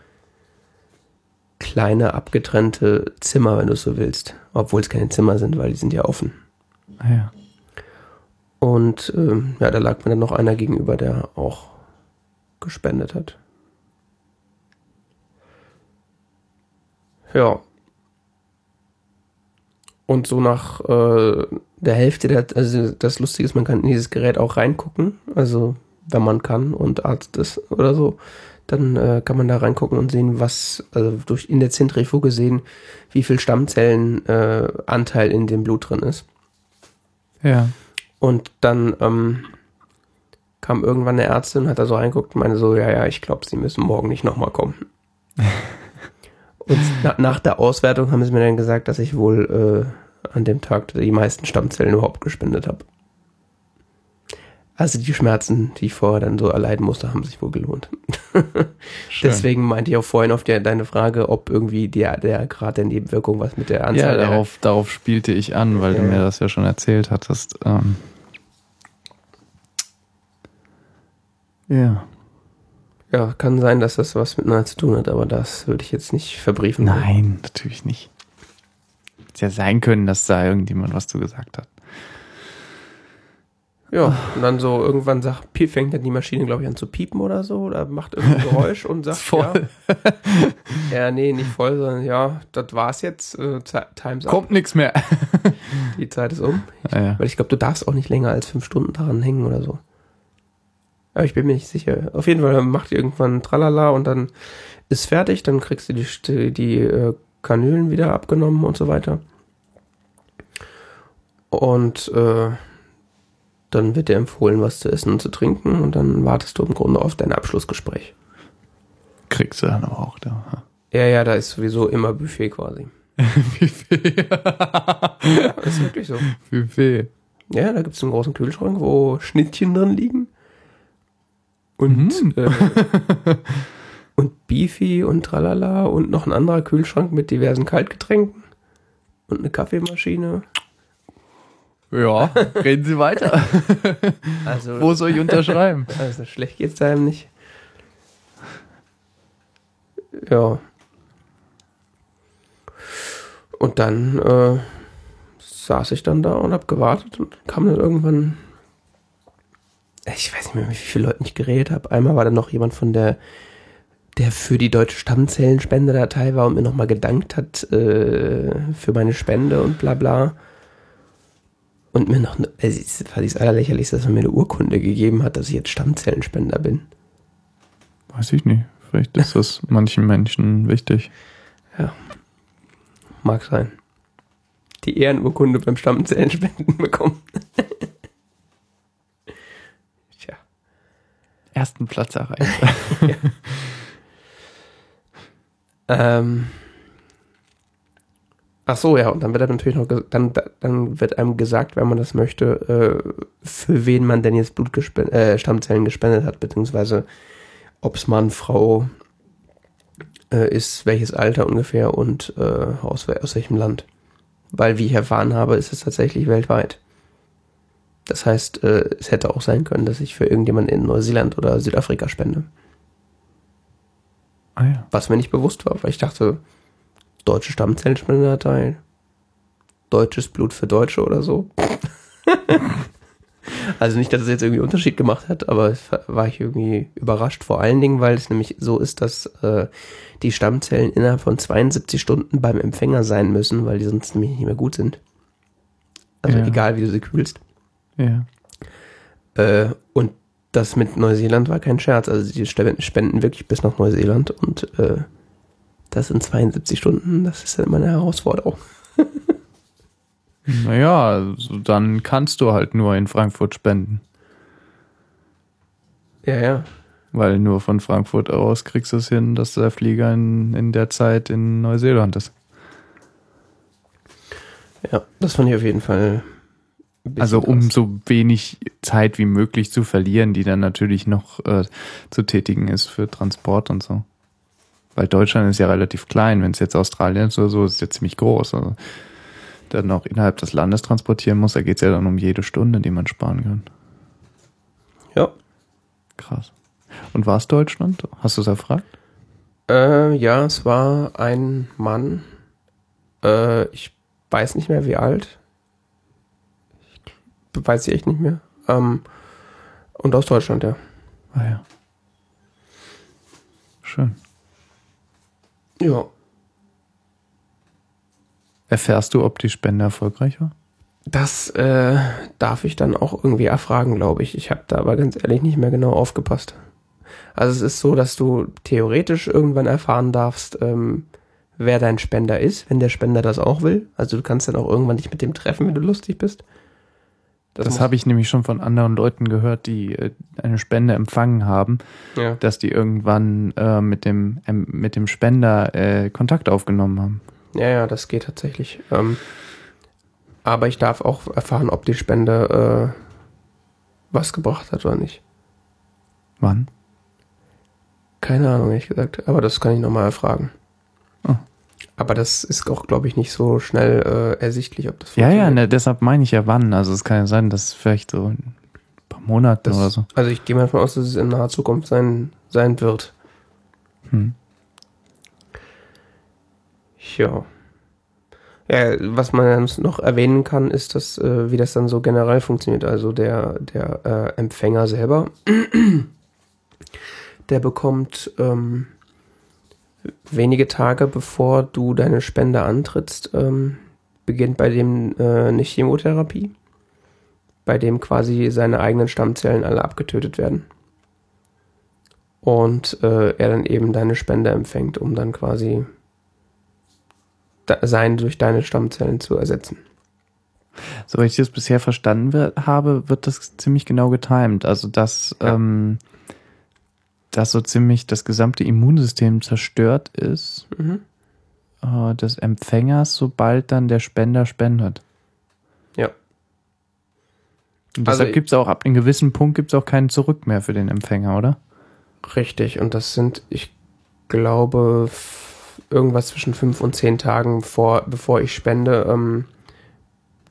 kleine abgetrennte Zimmer, wenn du so willst. Obwohl es keine Zimmer sind, weil die sind ja offen. Ah, ja. Und ähm, ja, da lag mir dann noch einer gegenüber, der auch gespendet hat. Ja. Und so nach äh, der Hälfte der, also das Lustige ist, man kann in dieses Gerät auch reingucken, also wenn man kann und Arzt ist oder so, dann äh, kann man da reingucken und sehen, was, also durch in der Zentrifuge sehen, wie viel Stammzellenanteil äh, Anteil in dem Blut drin ist. Ja. Und dann ähm, kam irgendwann eine Ärztin, hat da so reinguckt und meinte so, ja, ja, ich glaube, sie müssen morgen nicht nochmal kommen. und na, nach der Auswertung haben sie mir dann gesagt, dass ich wohl äh, an dem Tag die meisten Stammzellen überhaupt gespendet habe. Also die Schmerzen, die ich vorher dann so erleiden musste, haben sich wohl gelohnt. Deswegen meinte ich auch vorhin auf die, deine Frage, ob irgendwie der, der Grad der Nebenwirkung was mit der Anzahl Ja, darauf, darauf spielte ich an, weil Ja. du mir das ja schon erzählt hattest. Ähm, ja. Ja, kann sein, dass das was miteinander zu tun hat, aber das würde ich jetzt nicht verbriefen. Nein, natürlich nicht. Hätte ja sein können, dass da irgendjemand was zu gesagt hat. Ja, und dann so irgendwann sagt, fängt dann die Maschine, glaube ich, an zu piepen oder so, oder macht irgendein Geräusch und sagt, Voll. ja, ja, nee, nicht voll, sondern ja, das war's jetzt, äh, Time's up, Kommt nichts mehr. die Zeit ist um. Ja, ja. Weil ich glaube, du darfst auch nicht länger als fünf Stunden daran hängen oder so. Aber ich bin mir nicht sicher. Auf jeden Fall macht die irgendwann Tralala und dann ist fertig, dann kriegst du die, St- die äh, Kanülen wieder abgenommen und so weiter. Und äh, dann wird dir empfohlen, was zu essen und zu trinken und dann wartest du im Grunde auf dein Abschlussgespräch. Kriegst du dann aber auch da. Ja, ja, da ist sowieso immer Buffet quasi. Viel? Ja, das ist wirklich so. Viel? Ja, da gibt es einen großen Kühlschrank, wo Schnittchen drin liegen. Und, Mhm. äh, und Beefy und Tralala und noch ein anderer Kühlschrank mit diversen Kaltgetränken und eine Kaffeemaschine. Ja, reden Sie weiter. Also, Wo soll ich unterschreiben? also schlecht geht's da einem nicht. Ja. Und dann äh, saß ich dann da und hab gewartet und kam dann irgendwann. Ich weiß nicht mehr, mit wie vielen Leuten ich geredet habe. Einmal war dann noch jemand von der, der für die deutsche Stammzellenspende-Datei war und mir nochmal gedankt hat äh, für meine Spende und bla bla. Und mir noch, es war das Allerlächerlichste, dass er mir eine Urkunde gegeben hat, dass ich jetzt Stammzellenspender bin. Weiß ich nicht. Vielleicht ist das manchen Menschen wichtig. Mag sein. Die Ehrenurkunde beim Stammzellenspenden bekommen. Tja. Ersten Platz erreicht. Ähm. Ach so, ja, und dann wird einem natürlich noch, dann, dann wird einem gesagt, wenn man das möchte, äh, für wen man denn jetzt Blut äh, Stammzellen gespendet hat, beziehungsweise ob es Mann, Frau äh, ist, welches Alter ungefähr und äh, aus, aus welchem Land. Weil, wie ich erfahren habe, ist es tatsächlich weltweit. Das heißt, äh, es hätte auch sein können, dass ich für irgendjemanden in Neuseeland oder Südafrika spende. Ah ja. Was mir nicht bewusst war, weil ich dachte, deutsche Stammzellenspendedatei, deutsches Blut für Deutsche oder so. also nicht, dass es jetzt irgendwie einen Unterschied gemacht hat, aber war- ich irgendwie überrascht, vor allen Dingen, weil es nämlich so ist, dass äh, die Stammzellen innerhalb von 72 Stunden beim Empfänger sein müssen, weil die sonst nämlich nicht mehr gut sind. Also Ja. egal, wie du sie kühlst. Ja. Äh, und das mit Neuseeland war kein Scherz. Also die spenden spenden wirklich bis nach Neuseeland und äh, das in 72 Stunden, das ist ja immer eine Herausforderung. Naja, also dann kannst du halt nur in Frankfurt spenden. Ja, ja. Weil nur von Frankfurt aus kriegst du es hin, dass der Flieger in, in der Zeit in Neuseeland ist. Ja, das fand ich auf jeden Fall. Also um krass. so wenig Zeit wie möglich zu verlieren, die dann natürlich noch äh, zu tätigen ist für Transport und so. Weil Deutschland ist ja relativ klein. Wenn es jetzt Australien ist oder so, ist es ja ziemlich groß. Also dann noch innerhalb des Landes transportieren muss, da geht es ja dann um jede Stunde, die man sparen kann. Ja. Krass. Und war es Deutschland? Hast du es erfragt? Äh, ja, es war ein Mann. Äh, ich weiß nicht mehr, wie alt. Ich weiß ich echt nicht mehr. Ähm, und aus Deutschland, ja. Ah ja. Schön. Ja. Erfährst du, ob die Spende erfolgreich war? Das äh, darf ich dann auch irgendwie erfragen, glaube ich. Ich habe da aber ganz ehrlich nicht mehr genau aufgepasst. Also es ist so, dass du theoretisch irgendwann erfahren darfst, ähm, wer dein Spender ist, wenn der Spender das auch will. Also du kannst dann auch irgendwann dich mit dem treffen, wenn du lustig bist. Das, das habe ich nämlich schon von anderen Leuten gehört, die äh, eine Spende empfangen haben, ja. dass die irgendwann äh, mit, dem, ähm, mit dem Spender äh, Kontakt aufgenommen haben. Ja, ja, das geht tatsächlich. Ähm, aber ich darf auch erfahren, ob die Spende äh, was gebracht hat oder nicht. Wann? Keine Ahnung, ehrlich gesagt. Aber das kann ich nochmal erfragen. Aber das ist auch, glaube ich, nicht so schnell äh, ersichtlich, ob das Ja, ja, ne, deshalb meine ich ja wann. Also es kann ja sein, dass es vielleicht so ein paar Monate das, oder so. Also ich gehe mal davon aus, dass es in naher Zukunft sein, sein wird. Hm. Ja. Ja, was man noch erwähnen kann, ist, dass, äh, wie das dann so generell funktioniert. Also der, der äh, Empfänger selber, der bekommt ähm, wenige Tage bevor du deine Spende antrittst, ähm, beginnt bei dem äh, eine Chemotherapie, bei dem quasi seine eigenen Stammzellen alle abgetötet werden. Und äh, er dann eben deine Spende empfängt, um dann quasi sein durch deine Stammzellen zu ersetzen. So wie ich das bisher verstanden wird, habe, wird das ziemlich genau getimt. Also dass, ja. ähm, dass so ziemlich das gesamte Immunsystem zerstört ist mhm. äh, des Empfängers, sobald dann der Spender spendet. Ja. Und deshalb also, gibt es auch ab einem gewissen Punkt gibt es auch keinen Zurück mehr für den Empfänger, oder? Richtig. Und das sind, ich glaube, irgendwas zwischen fünf und zehn Tagen vor, bevor ich spende, ähm,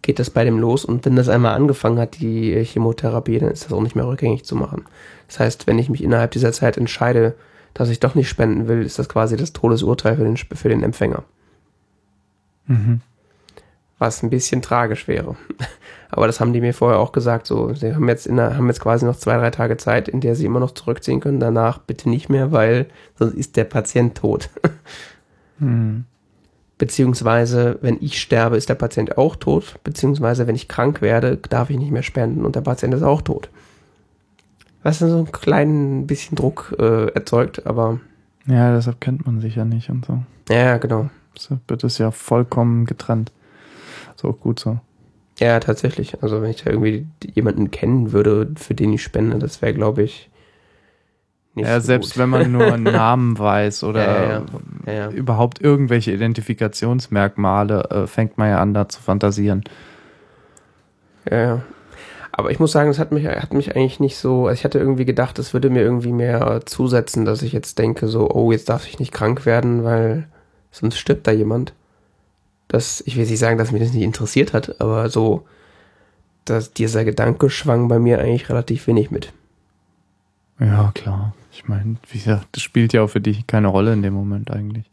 geht das bei dem los. Und wenn das einmal angefangen hat, die Chemotherapie, dann ist das auch nicht mehr rückgängig zu machen. Das heißt, wenn ich mich innerhalb dieser Zeit entscheide, dass ich doch nicht spenden will, ist das quasi das Todesurteil für den, für den Empfänger. Mhm. Was ein bisschen tragisch wäre. Aber das haben die mir vorher auch gesagt. So, sie haben jetzt, der, haben jetzt quasi noch zwei, drei Tage Zeit, in der sie immer noch zurückziehen können. Danach bitte nicht mehr, weil sonst ist der Patient tot. Hm. Beziehungsweise, wenn ich sterbe, ist der Patient auch tot. Beziehungsweise, wenn ich krank werde, darf ich nicht mehr spenden und der Patient ist auch tot. Was dann so ein kleinen bisschen Druck äh, erzeugt, aber. Ja, deshalb kennt man sich ja nicht und so. Ja, genau. Deshalb wird es ja vollkommen getrennt. Ist auch gut so. Ja, tatsächlich. Also, wenn ich da irgendwie jemanden kennen würde, für den ich spende, das wäre, glaube ich, nicht ja, so selbst gut. wenn man nur einen Namen weiß oder ja, ja. Überhaupt irgendwelche Identifikationsmerkmale, äh, fängt man ja an, da zu fantasieren. Ja, ja. Aber ich muss sagen, es hat mich, hat mich eigentlich nicht so, also ich hatte irgendwie gedacht, es würde mir irgendwie mehr zusetzen, dass ich jetzt denke, so, oh, jetzt darf ich nicht krank werden, weil sonst stirbt da jemand. Das, ich will nicht sagen, dass mich das nicht interessiert hat, aber so, dass dieser Gedanke schwang bei mir eigentlich relativ wenig mit. Ja, klar. Ich meine, wie gesagt, das spielt ja auch für dich keine Rolle in dem Moment eigentlich.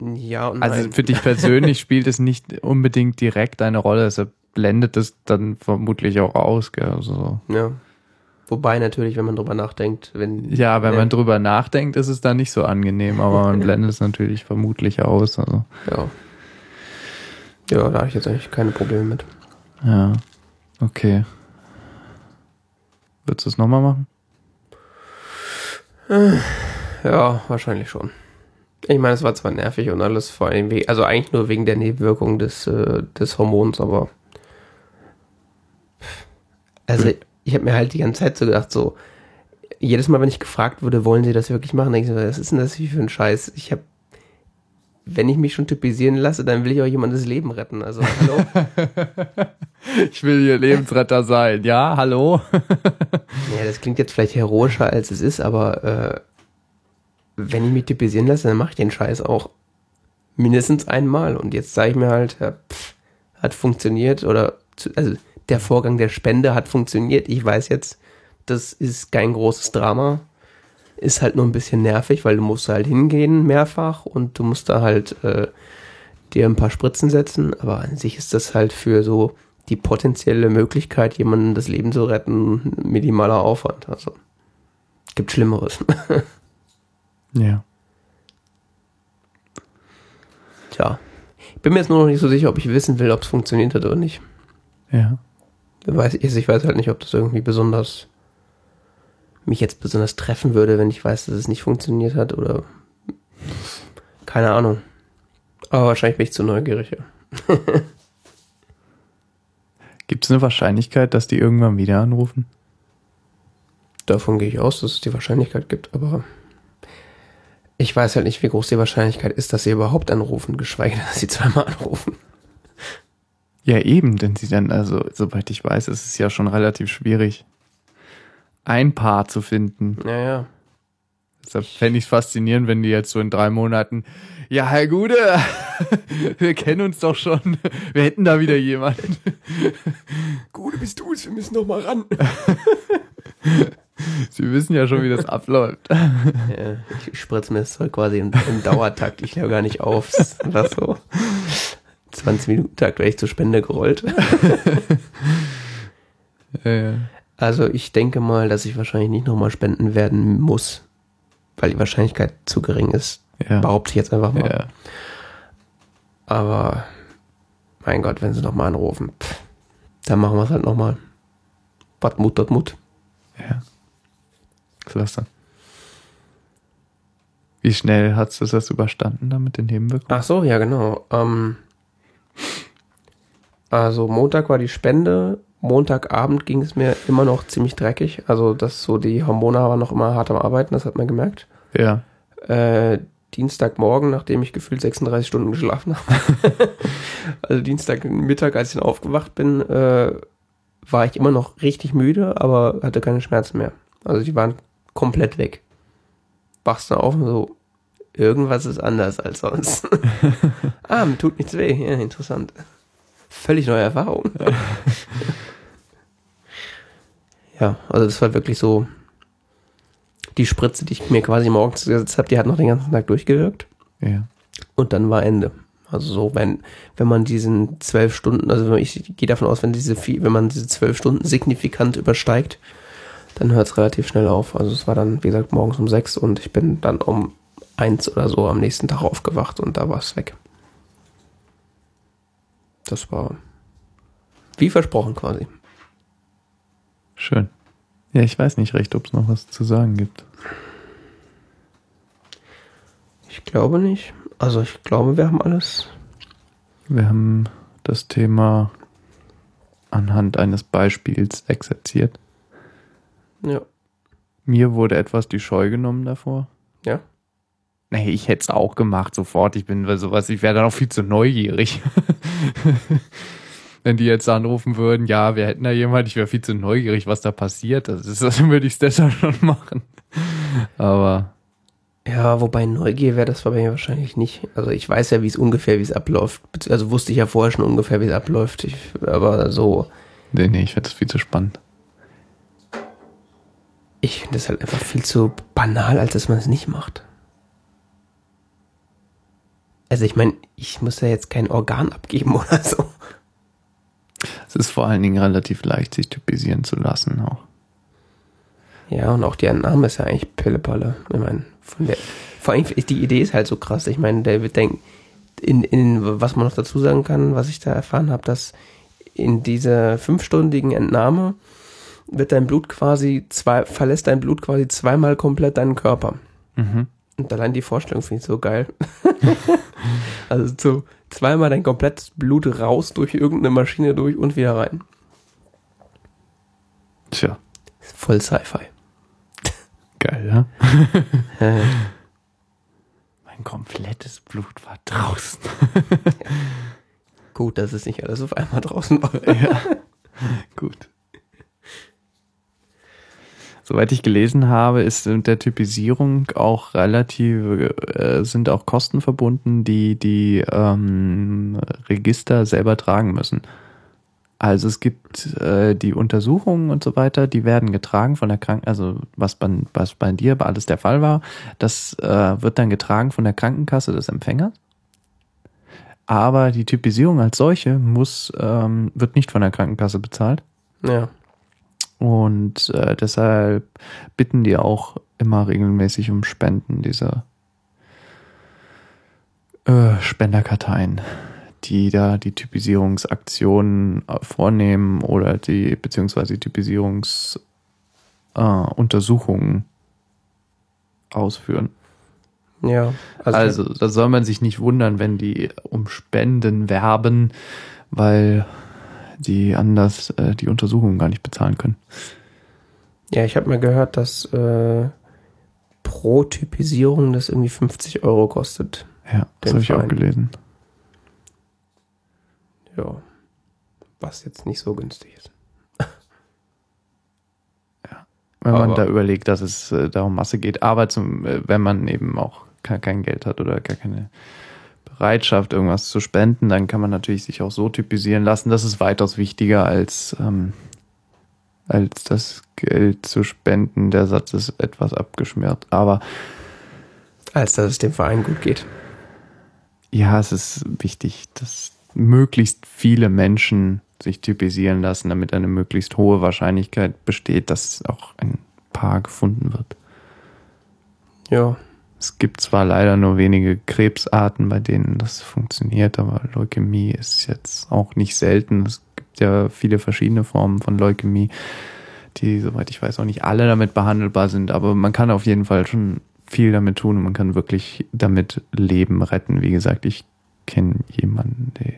Ja, und Also für dich persönlich spielt es nicht unbedingt direkt eine Rolle, deshalb blendet es dann vermutlich auch aus, gell? Also, ja. Wobei natürlich, wenn man drüber nachdenkt, wenn. Ja, wenn man drüber nachdenkt, ist es dann nicht so angenehm, aber man blendet es natürlich vermutlich aus. Also. Ja. Ja, da habe ich jetzt eigentlich keine Probleme mit. Ja. Okay. Würdest du es nochmal machen? Ja, wahrscheinlich schon. Ich meine, es war zwar nervig und alles, vor allem wegen, also eigentlich nur wegen der Nebenwirkung des, äh, des Hormons, aber also hm. ich habe mir halt die ganze Zeit so gedacht, so jedes Mal, wenn ich gefragt wurde, wollen Sie das wirklich machen, denke ich so, was ist denn das für ein Scheiß? Ich habe wenn ich mich schon typisieren lasse, dann will ich auch jemandes Leben retten. Also, hallo? ich will ihr Lebensretter sein. Ja, hallo? ja, das klingt jetzt vielleicht heroischer, als es ist, aber äh, wenn ich mich typisieren lasse, dann mache ich den Scheiß auch mindestens einmal. Und jetzt sage ich mir halt, ja, pff, hat funktioniert oder, also der Vorgang der Spende hat funktioniert. Ich weiß jetzt, das ist kein großes Drama. Ist halt nur ein bisschen nervig, weil du musst halt hingehen mehrfach und du musst da halt äh, dir ein paar Spritzen setzen. Aber an sich ist das halt für so die potenzielle Möglichkeit, jemandem das Leben zu retten, minimaler Aufwand. Also gibt Schlimmeres. Ja. Tja. Ich bin mir jetzt nur noch nicht so sicher, ob ich wissen will, ob es funktioniert hat oder nicht. Ja. Ich weiß, ich weiß halt nicht, ob das irgendwie besonders mich jetzt besonders treffen würde, wenn ich weiß, dass es nicht funktioniert hat oder keine Ahnung. Aber wahrscheinlich bin ich zu neugierig. Ja. Gibt es eine Wahrscheinlichkeit, dass die irgendwann wieder anrufen? Davon gehe ich aus, dass es die Wahrscheinlichkeit gibt, aber ich weiß halt nicht, wie groß die Wahrscheinlichkeit ist, dass sie überhaupt anrufen, geschweige denn, dass sie zweimal anrufen. Ja, eben, denn sie dann, also, soweit ich weiß, ist es ja schon relativ schwierig, ein Paar zu finden. Naja. Deshalb fände ich es faszinierend, wenn die jetzt so in drei Monaten, ja, Herr Gude, wir kennen uns doch schon, wir hätten da wieder jemanden. Gude, bist du es, wir müssen doch mal ran. Sie wissen ja schon, wie das abläuft. Ja, ich spritze mir das Zeug quasi im, im Dauertakt. Ich höre gar nicht auf. Was so. 20 Minuten Takt werde ich zur Spende gerollt. Ja, ja. Also ich denke mal, dass ich wahrscheinlich nicht nochmal spenden werden muss, weil die Wahrscheinlichkeit zu gering ist. Ja. Behaupte ich jetzt einfach mal. Ja. Aber mein Gott, wenn sie nochmal anrufen, pff, dann machen wir es halt nochmal. Was Mut, dort Mut. ja. Klasse. Wie schnell hast du das überstanden da mit den Nebenwirkungen? Ach so, ja genau. Ähm, also Montag war die Spende. Montagabend ging es mir immer noch ziemlich dreckig. Also das so die Hormone waren noch immer hart am Arbeiten, das hat man gemerkt. Ja. Äh, Dienstagmorgen, nachdem ich gefühlt 36 Stunden geschlafen habe. also Dienstagmittag, als ich dann aufgewacht bin, äh, war ich immer noch richtig müde, aber hatte keine Schmerzen mehr. Also die waren komplett weg. Wachst du auf und so, irgendwas ist anders als sonst. ah, mir tut nichts weh. Ja, interessant. Völlig neue Erfahrung. ja, also das war wirklich so die Spritze, die ich mir quasi morgens gesetzt habe, die hat noch den ganzen Tag durchgewirkt. Ja. Und dann war Ende. Also so, wenn, wenn man diesen zwölf Stunden, also ich gehe davon aus, wenn diese wenn man diese zwölf Stunden signifikant übersteigt, dann hört es relativ schnell auf. Also es war dann, wie gesagt, morgens um sechs und ich bin dann um eins oder so am nächsten Tag aufgewacht und da war es weg. Das war wie versprochen quasi. Schön. Ja, ich weiß nicht recht, ob es noch was zu sagen gibt. Ich glaube nicht. Also ich glaube, wir haben alles. Wir haben das Thema anhand eines Beispiels exerziert. Ja. Mir wurde etwas die Scheu genommen davor. Ja. Nee, ich hätte es auch gemacht, sofort. Ich bin bei sowas, ich wäre dann auch viel zu neugierig. Wenn die jetzt anrufen würden, ja, wir hätten da jemand, ich wäre viel zu neugierig, was da passiert. Das ist, dann würde ich es deshalb schon machen. Aber Ja, wobei Neugier wäre das bei mir wahrscheinlich nicht. Also ich weiß ja, wie es ungefähr, wie es abläuft. Also wusste ich ja vorher schon ungefähr, wie es abläuft. Ich, aber so, nee, nee, ich finde das viel zu spannend. ich finde das halt einfach viel zu banal, als dass man es nicht macht. Also ich meine, ich muss ja jetzt kein Organ abgeben oder so. Es ist vor allen Dingen relativ leicht, sich typisieren zu lassen auch. Ja, und auch die Entnahme ist ja eigentlich Pillepalle. Ich meine, von der, vor allem die Idee ist halt so krass. Ich meine, der wird denken, in, in, was man noch dazu sagen kann, was ich da erfahren habe, dass in dieser fünfstündigen Entnahme wird dein Blut quasi zwei, verlässt dein Blut quasi zweimal komplett deinen Körper. Mhm. Und allein die Vorstellung finde ich so geil. also so zweimal dein komplettes Blut raus durch irgendeine Maschine durch und wieder rein. Tja, Voll Sci-Fi. geil, ja? Äh, Mein komplettes Blut war draußen. Gut, dass es nicht alles auf einmal draußen war. ja. Gut. Soweit ich gelesen habe, ist mit der Typisierung auch relativ, äh, sind auch Kosten verbunden, die die ähm, Register selber tragen müssen. Also es gibt äh, die Untersuchungen und so weiter, die werden getragen von der Kranken, also was bei, was bei dir alles der Fall war, das äh, wird dann getragen von der Krankenkasse des Empfängers. Aber die Typisierung als solche muss, ähm, wird nicht von der Krankenkasse bezahlt. Ja. Und äh, deshalb bitten die auch immer regelmäßig um Spenden, diese äh, Spenderkarteien, die da die Typisierungsaktionen äh, vornehmen oder die beziehungsweise die Typisierungsuntersuchungen äh, ausführen. Ja. Also, also da soll man sich nicht wundern, wenn die um Spenden werben, weil die anders äh, die Untersuchungen gar nicht bezahlen können. Ja, ich habe mal gehört, dass äh, pro Typisierung das irgendwie 50 Euro kostet. Ja, das habe ich auch gelesen. Ja, was jetzt nicht so günstig ist. ja, wenn man da überlegt, dass es äh, darum Masse geht, aber zum, äh, wenn man eben auch gar kein Geld hat oder gar keine Bereitschaft, irgendwas zu spenden, dann kann man natürlich sich auch so typisieren lassen. Das ist weitaus wichtiger als, ähm, als das Geld zu spenden. Der Satz ist etwas abgeschmiert, aber als dass es dem Verein gut geht. Ja, es ist wichtig, dass möglichst viele Menschen sich typisieren lassen, damit eine möglichst hohe Wahrscheinlichkeit besteht, dass auch ein Paar gefunden wird. Ja, es gibt zwar leider nur wenige Krebsarten, bei denen das funktioniert, aber Leukämie ist jetzt auch nicht selten. Es gibt ja viele verschiedene Formen von Leukämie, die, soweit ich weiß, auch nicht alle damit behandelbar sind, aber man kann auf jeden Fall schon viel damit tun und man kann wirklich damit Leben retten. Wie gesagt, ich kenne jemanden, der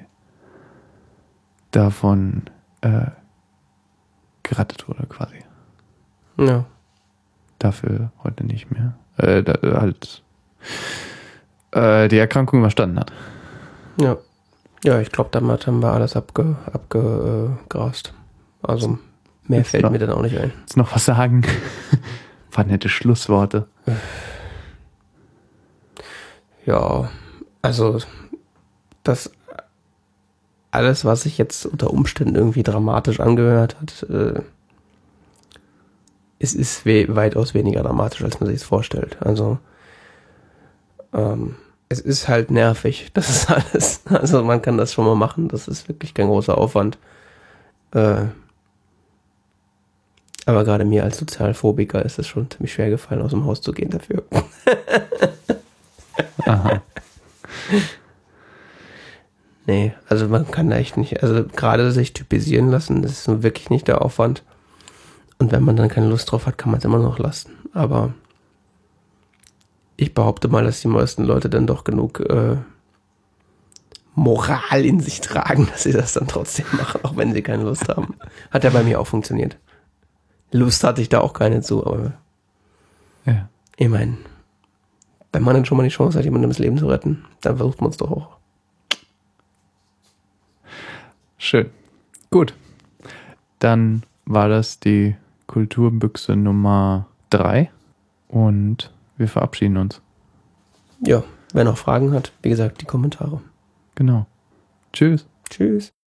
davon äh, gerettet wurde quasi. Ja. Dafür heute nicht mehr äh, halt äh, die Erkrankung überstanden hat. Ja. Ja, ich glaube, damit haben wir alles abge, abgegrast. Also mehr jetzt fällt noch, mir dann auch nicht ein. Jetzt noch was sagen? War nette Schlussworte. Ja, also das alles, was sich jetzt unter Umständen irgendwie dramatisch angehört hat, äh, es ist we weitaus weniger dramatisch, als man sich es vorstellt. Also ähm, es ist halt nervig, das ist alles. Also man kann das schon mal machen, das ist wirklich kein großer Aufwand. Äh, aber gerade mir als Sozialphobiker ist es schon ziemlich schwer gefallen, aus dem Haus zu gehen dafür. Aha. Nee, also man kann da echt nicht, also gerade sich typisieren lassen, das ist nun wirklich nicht der Aufwand. Und wenn man dann keine Lust drauf hat, kann man es immer noch lassen. Aber ich behaupte mal, dass die meisten Leute dann doch genug äh, Moral in sich tragen, dass sie das dann trotzdem machen, auch wenn sie keine Lust haben. Hat ja bei mir auch funktioniert. Lust hatte ich da auch keine zu, aber ja. ich meine, wenn man dann schon mal die Chance hat, jemandem das Leben zu retten, dann versucht man es doch auch. Schön. Gut. Dann war das die Kulturbüchse Nummer 3 und wir verabschieden uns. Ja, wer noch Fragen hat, wie gesagt, die Kommentare. Genau. Tschüss. Tschüss.